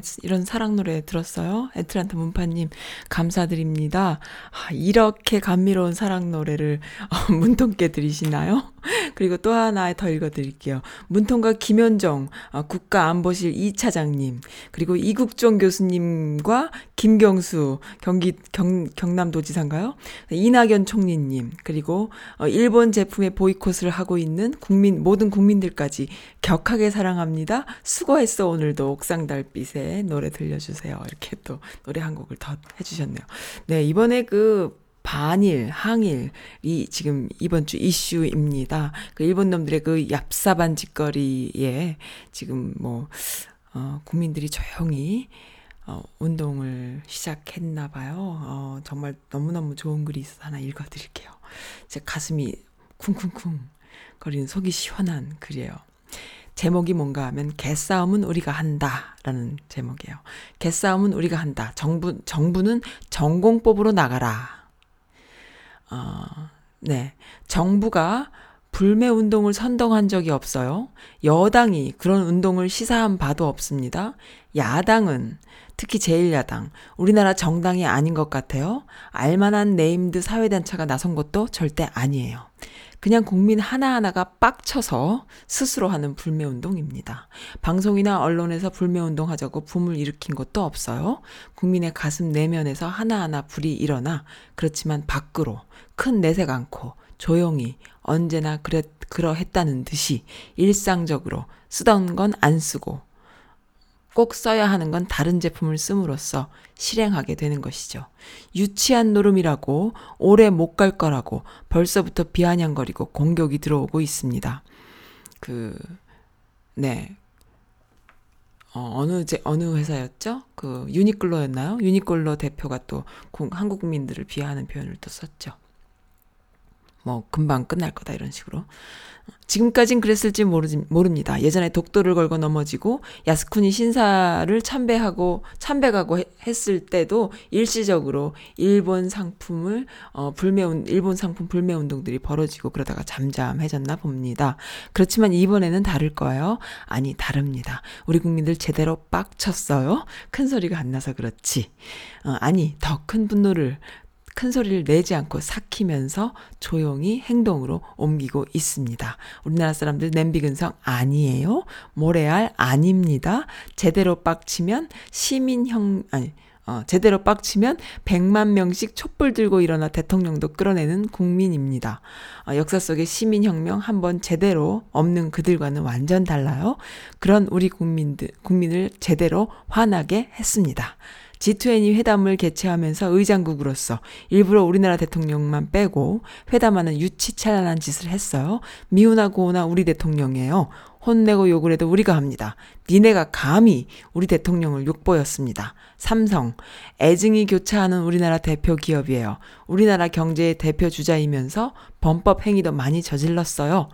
오랜만에 이런 사랑 노래 들었어요. 애틀란타 문파님 감사드립니다. 아, 이렇게 감미로운 사랑 노래를 어, <laughs> 문통께 들으시나요? <laughs> 그리고 또 하나 더 읽어드릴게요. 문통과 김현정 어, 국가안보실 2차장님 그리고 이국종 교수님과 김경수 경기 경, 경남도지사인가요? 이낙연 총리님 그리고 어, 일본 제품의 보이콧을 하고 있는 국민 모든 국민들까지 격하게 사랑합니다. 수고했어 오늘도 옥상 달빛에 노래 들려주세요. 이렇게 또 노래 한 곡을 더 해주셨네요. 네 이번에 그 반일, 항일이 지금 이번 주 이슈입니다. 그 일본 놈들의 그 얍삽한 짓거리에 지금 뭐, 어, 국민들이 조용히 어, 운동을 시작했나 봐요. 어, 정말 너무너무 좋은 글이 있어서 하나 읽어 드릴게요. 제 가슴이 쿵쿵쿵 거리는 속이 시원한 글이에요. 제목이 뭔가 하면 개싸움은 우리가 한다라는 제목이에요. 개싸움은 우리가 한다. 정부 정부는 전공법으로 나가라. 어, 네. 정부가 불매 운동을 선동한 적이 없어요. 여당이 그런 운동을 시사한 바도 없습니다. 야당은 특히 제1야당, 우리나라 정당이 아닌 것 같아요. 알만한 named 사회단체가 나선 것도 절대 아니에요. 그냥 국민 하나하나가 빡쳐서 스스로 하는 불매운동입니다. 방송이나 언론에서 불매운동 하자고 붐을 일으킨 것도 없어요. 국민의 가슴 내면에서 하나하나 불이 일어나 그렇지만 밖으로 큰 내색 않고 조용히 언제나 그랬, 그러했다는 듯이 일상적으로 쓰던 건 안 쓰고 꼭 써야 하는 건 다른 제품을 씀으로써 실행하게 되는 것이죠. 유치한 노름이라고 오래 못 갈 거라고 벌써부터 비아냥거리고 공격이 들어오고 있습니다. 그, 네. 어, 어느 제, 어느 회사였죠? 그, 유니클로였나요? 유니클로 대표가 또 공, 한국 국민들을 비하하는 표현을 또 썼죠. 뭐, 금방 끝날 거다, 이런 식으로. 지금까진 그랬을지 모르, 모릅니다. 예전에 독도를 걸고 넘어지고 야스쿠니 신사를 참배하고 참배가고 했을 때도 일시적으로 일본 상품을 어 불매 일본 상품 불매 운동들이 벌어지고 그러다가 잠잠해졌나 봅니다. 그렇지만 이번에는 다를 거예요. 아니 다릅니다. 우리 국민들 제대로 빡쳤어요. 큰 소리가 안 나서 그렇지. 어, 아니 더 큰 분노를 큰 소리를 내지 않고 삭히면서 조용히 행동으로 옮기고 있습니다. 우리나라 사람들 냄비 근성 아니에요. 모래알 아닙니다. 제대로 빡치면 시민형 아니 어, 제대로 빡치면 100만 명씩 촛불 들고 일어나 대통령도 끌어내는 국민입니다. 어, 역사 속의 시민혁명 한번 제대로 없는 그들과는 완전 달라요. 그런 우리 국민들, 국민을 제대로 화나게 했습니다. G20 회담을 개최하면서 의장국으로서 일부러 우리나라 대통령만 빼고 회담하는 유치찬란한 짓을 했어요. 미우나 고우나 우리 대통령이에요. 혼내고 욕을 해도 우리가 합니다. 니네가 감히 우리 대통령을 욕보였습니다. 삼성, 애증이 교차하는 우리나라 대표 기업이에요. 우리나라 경제의 대표 주자이면서 범법 행위도 많이 저질렀어요.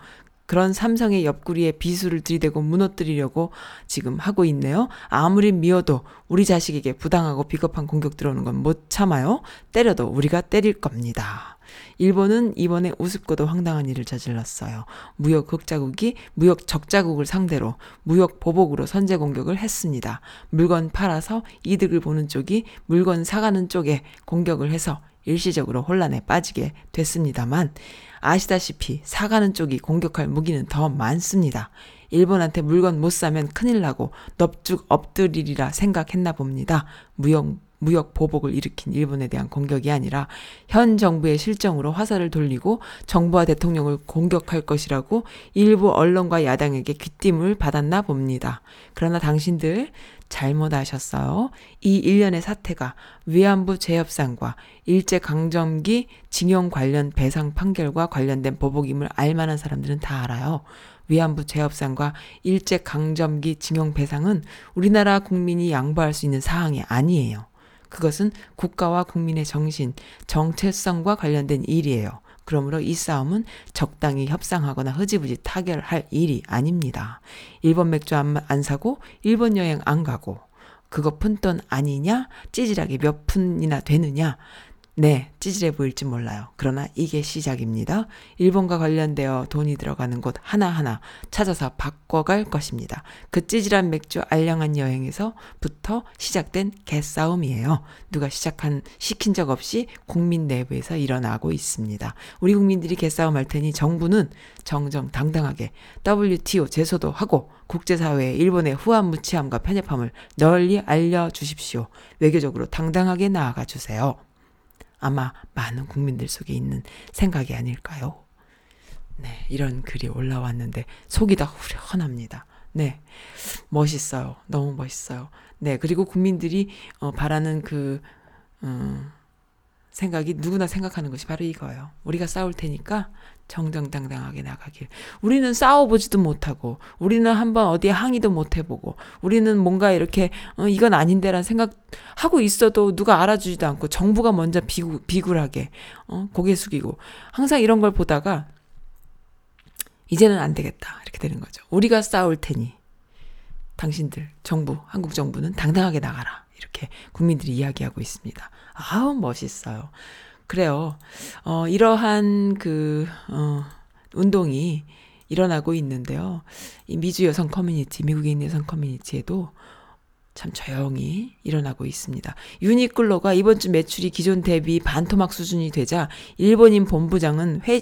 그런 삼성의 옆구리에 비수를 들이대고 무너뜨리려고 지금 하고 있네요. 아무리 미워도 우리 자식에게 부당하고 비겁한 공격 들어오는 건 못 참아요. 때려도 우리가 때릴 겁니다. 일본은 이번에 우습고도 황당한 일을 저질렀어요. 무역 흑자국이 무역 적자국을 상대로 무역 보복으로 선제 공격을 했습니다. 물건 팔아서 이득을 보는 쪽이 물건 사가는 쪽에 공격을 해서 일시적으로 혼란에 빠지게 됐습니다만 아시다시피 사가는 쪽이 공격할 무기는 더 많습니다. 일본한테 물건 못 사면 큰일 나고 넙죽 엎드리리라 생각했나 봅니다. 무역 무역 보복을 일으킨 일본에 대한 공격이 아니라 현 정부의 실정으로 화살을 돌리고 정부와 대통령을 공격할 것이라고 일부 언론과 야당에게 귀띔을 받았나 봅니다. 그러나 당신들 잘못하셨어요. 이 일련의 사태가 위안부 재협상과 일제강점기 징용 관련 배상 판결과 관련된 보복임을 알만한 사람들은 다 알아요. 위안부 재협상과 일제강점기 징용 배상은 우리나라 국민이 양보할 수 있는 사항이 아니에요. 그것은 국가와 국민의 정신, 정체성과 관련된 일이에요. 그러므로 이 싸움은 적당히 협상하거나 흐지부지 타결할 일이 아닙니다. 일본 맥주 안, 안 사고 일본 여행 안 가고 그거 푼돈 아니냐? 찌질하게 몇 푼이나 되느냐? 네, 찌질해 보일지 몰라요. 그러나 이게 시작입니다. 일본과 관련되어 돈이 들어가는 곳 하나하나 찾아서 바꿔갈 것입니다. 그 찌질한 맥주 알량한 여행에서부터 시작된 개싸움이에요. 누가 시작한, 시킨 적 없이 국민 내부에서 일어나고 있습니다. 우리 국민들이 개싸움 할 테니 정부는 정정당당하게 WTO 제소도 하고 국제사회에 일본의 후한무치함과 편협함을 널리 알려주십시오. 외교적으로 당당하게 나아가 주세요. 아마 많은 국민들 속에 있는 생각이 아닐까요? 네, 이런 글이 올라왔는데 속이 다 후련합니다. 네, 멋있어요. 너무 멋있어요. 네, 그리고 국민들이 어, 바라는 그 음, 생각이 누구나 생각하는 것이 바로 이거예요. 우리가 싸울 테니까 정정당당하게 나가길. 우리는 싸워보지도 못하고, 우리는 한번 어디에 항의도 못 해보고, 우리는 뭔가 이렇게, 어, 이건 아닌데라는 생각 하고 있어도 누가 알아주지도 않고, 정부가 먼저 비굴, 비굴하게, 어, 고개 숙이고, 항상 이런 걸 보다가, 이제는 안 되겠다. 이렇게 되는 거죠. 우리가 싸울 테니, 당신들, 정부, 한국 정부는 당당하게 나가라. 이렇게 국민들이 이야기하고 있습니다. 아우, 멋있어요. 그래요. 어, 이러한 그, 어, 운동이 일어나고 있는데요. 이 미주 여성 커뮤니티, 있는 여성 커뮤니티에도 참 조용히 일어나고 있습니다. 유니클로가 이번 주 매출이 기존 대비 반토막 수준이 되자 일본인 본부장은 회,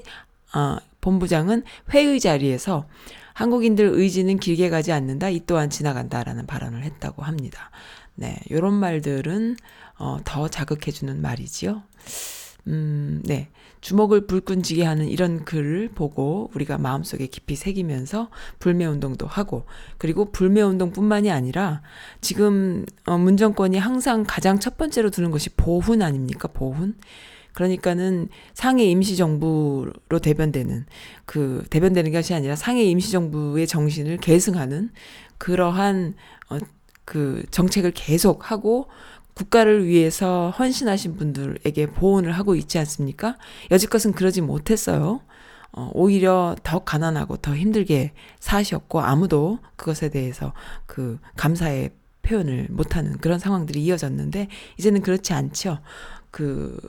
어, 본부장은 회의 자리에서 한국인들 의지는 길게 가지 않는다. 이 또한 지나간다라는 발언을 했다고 합니다. 네, 요런 말들은 어, 더 자극해주는 말이지요. 음, 네. 주먹을 불끈지게 하는 이런 글을 보고 우리가 마음속에 깊이 새기면서 불매 운동도 하고 그리고 불매 운동뿐만이 아니라 지금 어, 문정권이 항상 가장 첫 번째로 두는 것이 보훈 아닙니까? 보훈. 그러니까는 상해 임시정부로 대변되는 그 대변되는 것이 아니라 상해 임시정부의 정신을 계승하는 그러한 어, 그 정책을 계속 하고 국가를 위해서 헌신하신 분들에게 보온을 하고 있지 않습니까? 여지껏은 그러지 못했어요. 어, 오히려 더 가난하고 더 힘들게 사셨고 아무도 그것에 대해서 그 감사의 표현을 못하는 그런 상황들이 이어졌는데 이제는 그렇지 않죠. 그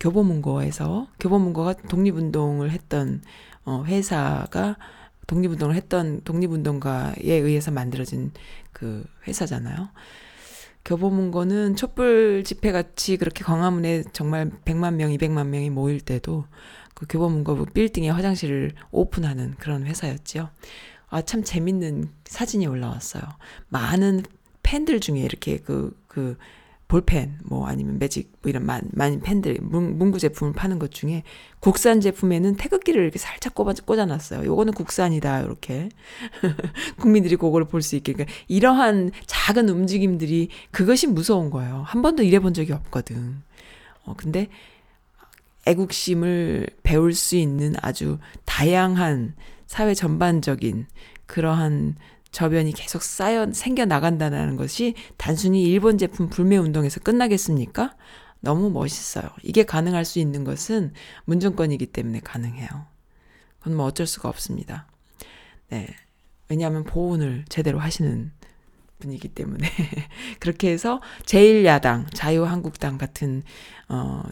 교보문고에서 교보문고가 독립운동을 했던 어, 회사가 독립운동을 했던 독립운동가에 의해서 만들어진 그 회사잖아요. 교보문고는 촛불 집회 같이 그렇게 광화문에 정말 100만 명, 200만 명이 모일 때도 그 교보문고 빌딩에 화장실을 오픈하는 그런 회사였죠. 아, 참 재밌는 사진이 올라왔어요. 많은 팬들 중에 이렇게 그, 그, 볼펜, 뭐 아니면 매직, 뭐 이런 많, 많은 펜들, 문, 문구 제품을 파는 것 중에 국산 제품에는 태극기를 이렇게 살짝 꽂아, 꽂아놨어요. 요거는 국산이다, 이렇게. <laughs> 국민들이 그거를 볼수 있게. 그러니까 이러한 작은 움직임들이 그것이 무서운 거예요. 한 번도 일해본 적이 없거든. 어, 근데 애국심을 배울 수 있는 아주 다양한 사회 전반적인 그러한 저변이 계속 쌓여 생겨 나간다는 것이 단순히 일본 제품 불매 운동에서 끝나겠습니까? 너무 멋있어요. 이게 가능할 수 있는 것은 문정권이기 때문에 가능해요. 그건 뭐 어쩔 수가 없습니다. 네. 왜냐하면 보훈을 제대로 하시는 분이기 때문에 <laughs> 그렇게 해서 제1야당, 자유한국당 같은 어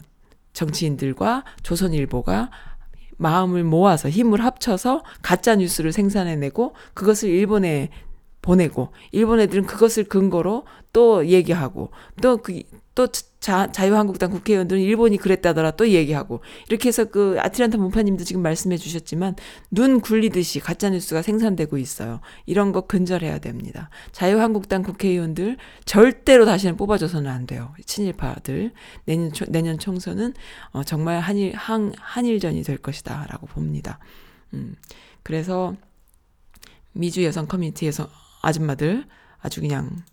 정치인들과 조선일보가 마음을 모아서 힘을 합쳐서 가짜 뉴스를 생산해내고 그것을 일본에 보내고 일본 애들은 그것을 근거로 또 얘기하고 또그또 자유한국당 국회의원들은 일본이 그랬다더라 또 얘기하고 이렇게 해서 그 아틀란타 문파님도 지금 말씀해 주셨지만 눈 굴리듯이 가짜 뉴스가 생산되고 있어요. 이런 거 근절해야 됩니다. 자유한국당 국회의원들 절대로 다시는 뽑아줘서는 안 돼요. 친일파들 내년 초, 내년 총선은 어, 정말 한일 한 한일전이 될 것이다라고 봅니다. 음 그래서 미주 여성 커뮤니티에서 아줌마들 아주 그냥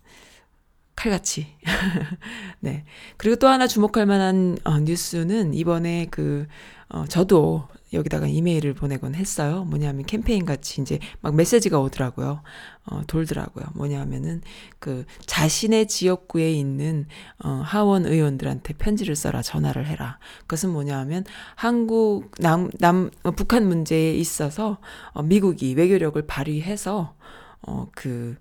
칼같이. <laughs> 네. 그리고 또 하나 주목할 만한 어, 뉴스는 이번에 그, 어, 저도 여기다가 이메일을 보내곤 했어요. 뭐냐면 캠페인 같이 이제 막 메시지가 오더라고요. 어, 돌더라고요. 뭐냐면은 그 자신의 지역구에 있는 어, 하원 의원들한테 편지를 써라, 전화를 해라. 그것은 뭐냐면 한국 남, 남, 어, 북한 문제에 있어서 어, 미국이 외교력을 발휘해서 어, 그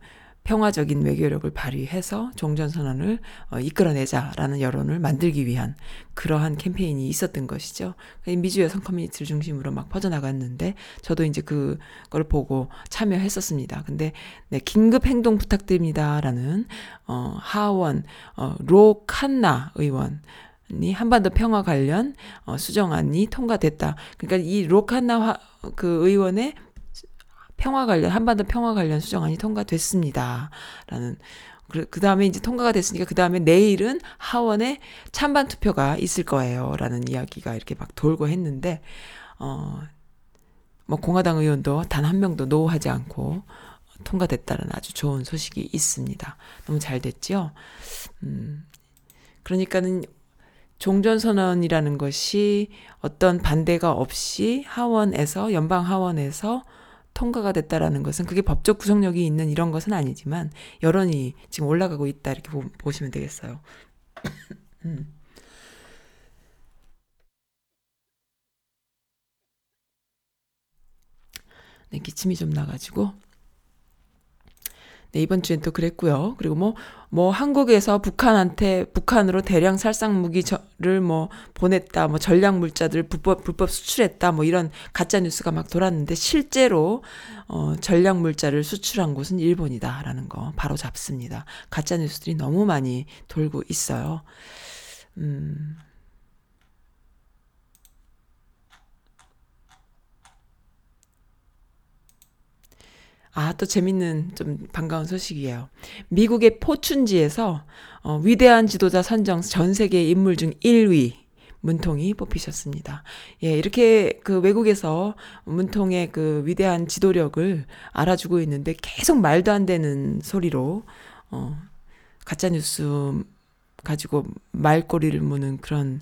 평화적인 외교력을 발휘해서 종전선언을 어, 이끌어내자라는 여론을 만들기 위한 그러한 캠페인이 있었던 것이죠. 미주 여성 커뮤니티를 중심으로 막 퍼져나갔는데 저도 이제 그걸 보고 참여했었습니다. 근데 네, 긴급 행동 부탁드립니다라는 어, 하원 어, 로칸나 의원 이 한반도 평화 관련 어, 수정안이 통과됐다. 그러니까 이 로칸나 화, 그 의원의 평화 관련 한반도 평화 관련 수정안이 통과됐습니다. 라는 그 다음에 이제 통과가 됐으니까 그 다음에 내일은 하원에 찬반 투표가 있을 거예요. 라는 이야기가 이렇게 막 돌고 했는데, 어, 뭐 공화당 의원도 단 한 명도 노하지 않고 통과됐다는 아주 좋은 소식이 있습니다. 너무 잘 됐죠? 음, 그러니까는 종전선언이라는 것이 어떤 반대가 없이 하원에서, 연방 하원에서 통과가 됐다라는 것은 그게 법적 구속력이 있는 이런 것은 아니지만 여론이 지금 올라가고 있다 이렇게 보, 보시면 되겠어요. <coughs> 음. 네, 기침이 좀 나가지고 네, 이번 주엔 또 그랬고요. 그리고 뭐, 뭐, 한국에서 북한한테, 북한으로 대량 살상 무기를 뭐, 보냈다, 뭐, 전략 물자들 불법, 불법 수출했다, 뭐, 이런 가짜 뉴스가 막 돌았는데, 실제로, 어, 전략 물자를 수출한 곳은 일본이다라는 거 바로 잡습니다. 가짜 뉴스들이 너무 많이 돌고 있어요. 음. 아, 또 재밌는 좀 반가운 소식이에요. 미국의 포춘지에서 어, 위대한 지도자 선정 전 세계 인물 중 1위 문통이 뽑히셨습니다. 예, 이렇게 그 외국에서 문통의 그 위대한 지도력을 알아주고 있는데 계속 말도 안 되는 소리로 어 가짜 뉴스 가지고 말꼬리를 무는 그런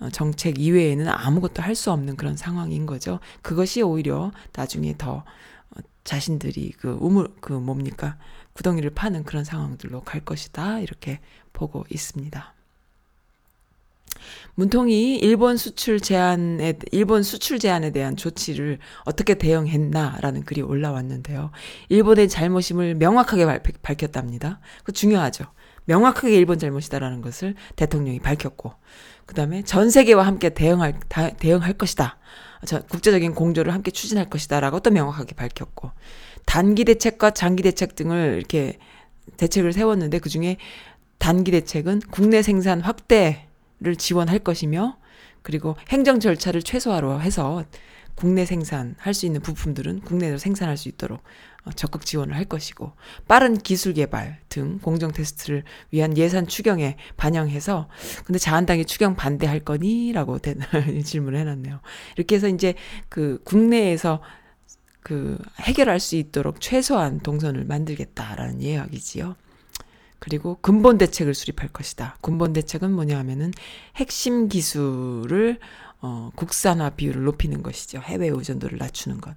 어, 정책 이외에는 아무것도 할 수 없는 그런 상황인 거죠. 그것이 오히려 나중에 더 자신들이 그 우물 그 뭡니까 구덩이를 파는 그런 상황들로 갈 것이다 이렇게 보고 있습니다. 문통이 일본 수출 제한에 일본 수출 제한에 대한 조치를 어떻게 대응했나라는 글이 올라왔는데요. 일본의 잘못임을 명확하게 발, 밝혔답니다. 그 중요하죠. 명확하게 일본 잘못이다라는 것을 대통령이 밝혔고, 그 다음에 전 세계와 함께 대응할 다, 대응할 것이다. 국제적인 공조를 함께 추진할 것이다라고 또 명확하게 밝혔고 단기 대책과 장기 대책 등을 이렇게 대책을 세웠는데 그 중에 단기 대책은 국내 생산 확대를 지원할 것이며 그리고 행정 절차를 최소화로 해서 국내 생산할 수 있는 부품들은 국내에서 생산할 수 있도록 어, 적극 지원을 할 것이고 빠른 기술 개발 등 공정 테스트를 위한 예산 추경에 반영해서 근데 자한당이 추경 반대할 거니라고 <laughs> 질문을 해놨네요. 이렇게 해서 이제 그 국내에서 그 해결할 수 있도록 최소한 동선을 만들겠다라는 이야기지요. 그리고 근본 대책을 수립할 것이다. 근본 대책은 뭐냐 하면은 핵심 기술을 어, 국산화 비율을 높이는 것이죠. 해외 의존도를 낮추는 것.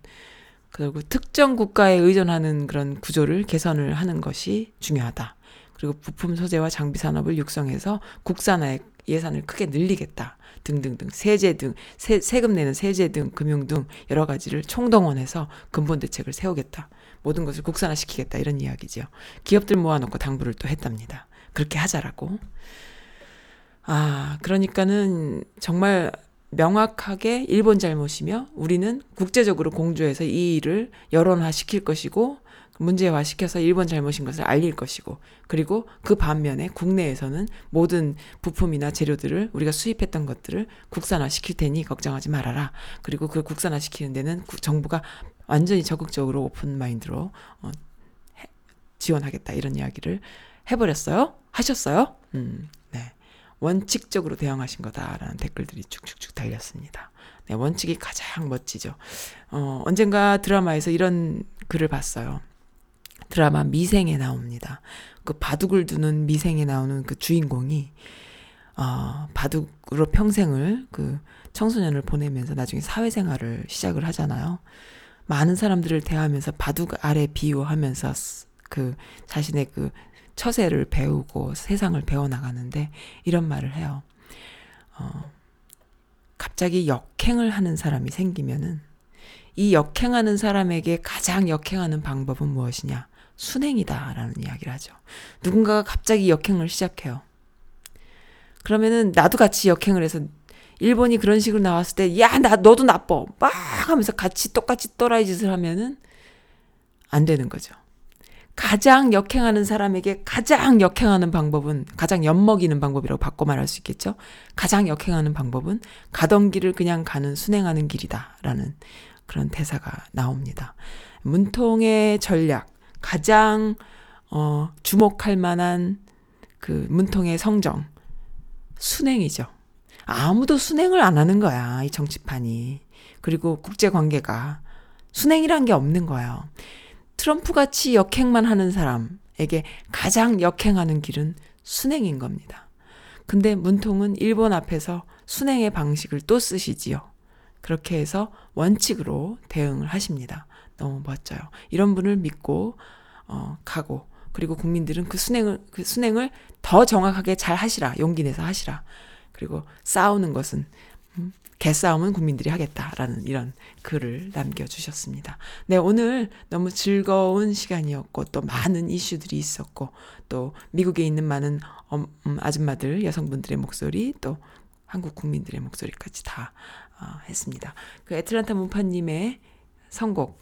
그리고 특정 국가에 의존하는 그런 구조를 개선을 하는 것이 중요하다. 그리고 부품 소재와 장비 산업을 육성해서 국산화에 예산을 크게 늘리겠다. 등등등 세제 등 세, 세금 내는 세제 등 금융 등 여러 가지를 총동원해서 근본 대책을 세우겠다. 모든 것을 국산화시키겠다 이런 이야기죠. 기업들 모아놓고 당부를 또 했답니다. 그렇게 하자라고. 아 그러니까는 정말 명확하게 일본 잘못이며 우리는 국제적으로 공조해서 이 일을 여론화 시킬 것이고 문제화 시켜서 일본 잘못인 것을 알릴 것이고 그리고 그 반면에 국내에서는 모든 부품이나 재료들을 우리가 수입했던 것들을 국산화 시킬 테니 걱정하지 말아라. 그리고 그 국산화 시키는 데는 정부가 완전히 적극적으로 오픈 마인드로 어, 지원하겠다 이런 이야기를 해버렸어요. 하셨어요? 음, 네. 원칙적으로 대응하신 거다라는 댓글들이 쭉쭉쭉 달렸습니다. 네, 원칙이 가장 멋지죠. 어, 언젠가 드라마에서 이런 글을 봤어요. 드라마 미생에 나옵니다. 그 바둑을 두는 미생에 나오는 그 주인공이 어, 바둑으로 평생을 그 청소년을 보내면서 나중에 사회생활을 시작을 하잖아요. 많은 사람들을 대하면서 바둑 아래 비유하면서 그 자신의 그 처세를 배우고 세상을 배워나가는데 이런 말을 해요. 어, 갑자기 역행을 하는 사람이 생기면은 이 역행하는 사람에게 가장 역행하는 방법은 무엇이냐? 순행이다라는 이야기를 하죠. 누군가가 갑자기 역행을 시작해요. 그러면은 나도 같이 역행을 해서 일본이 그런 식으로 나왔을 때 야 나 너도 나빠 막 하면서 같이 똑같이 또라이 짓을 하면은 안 되는 거죠. 가장 역행하는 사람에게 가장 역행하는 방법은 가장 엿먹이는 방법이라고 바꿔 말할 수 있겠죠. 가장 역행하는 방법은 가던 길을 그냥 가는 순행하는 길이다라는 그런 대사가 나옵니다. 문통의 전략 가장 어, 주목할 만한 그 문통의 성정 순행이죠. 아무도 순행을 안 하는 거야 이 정치판이 그리고 국제 관계가 순행이란 게 없는 거예요. 트럼프 같이 역행만 하는 사람에게 가장 역행하는 길은 순행인 겁니다. 근데 문통은 일본 앞에서 순행의 방식을 또 쓰시지요. 그렇게 해서 원칙으로 대응을 하십니다. 너무 멋져요. 이런 분을 믿고 어, 가고 그리고 국민들은 그 순행을 그 순행을 더 정확하게 잘 하시라 용기 내서 하시라. 그리고 싸우는 것은 음, 개싸움은 국민들이 하겠다라는 이런 글을 남겨주셨습니다. 네, 오늘 너무 즐거운 시간이었고, 또 많은 이슈들이 있었고, 또 미국에 있는 많은 엄- 음, 아줌마들, 여성분들의 목소리, 또 한국 국민들의 목소리까지 다 어, 했습니다. 그 애틀란타 문파님의 선곡,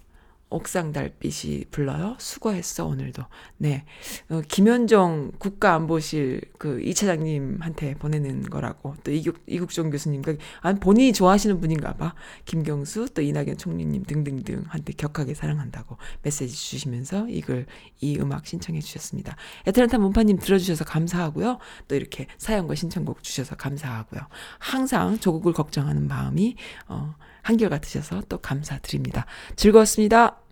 옥상 달빛이 불러요. 수고했어, 오늘도. 네. 어, 김현정 국가안보실 그 이차장님한테 보내는 거라고 또 이국, 이국종 교수님과 아니 본인이 좋아하시는 분인가 봐 김경수 또 이낙연 총리님 등등등한테 격하게 사랑한다고 메시지 주시면서 이 글 이 음악 신청해 주셨습니다 애틀란타 문파님 들어주셔서 감사하고요 또 이렇게 사연과 신청곡 주셔서 감사하고요 항상 조국을 걱정하는 마음이 어, 한결 같으셔서 또 감사드립니다 즐거웠습니다.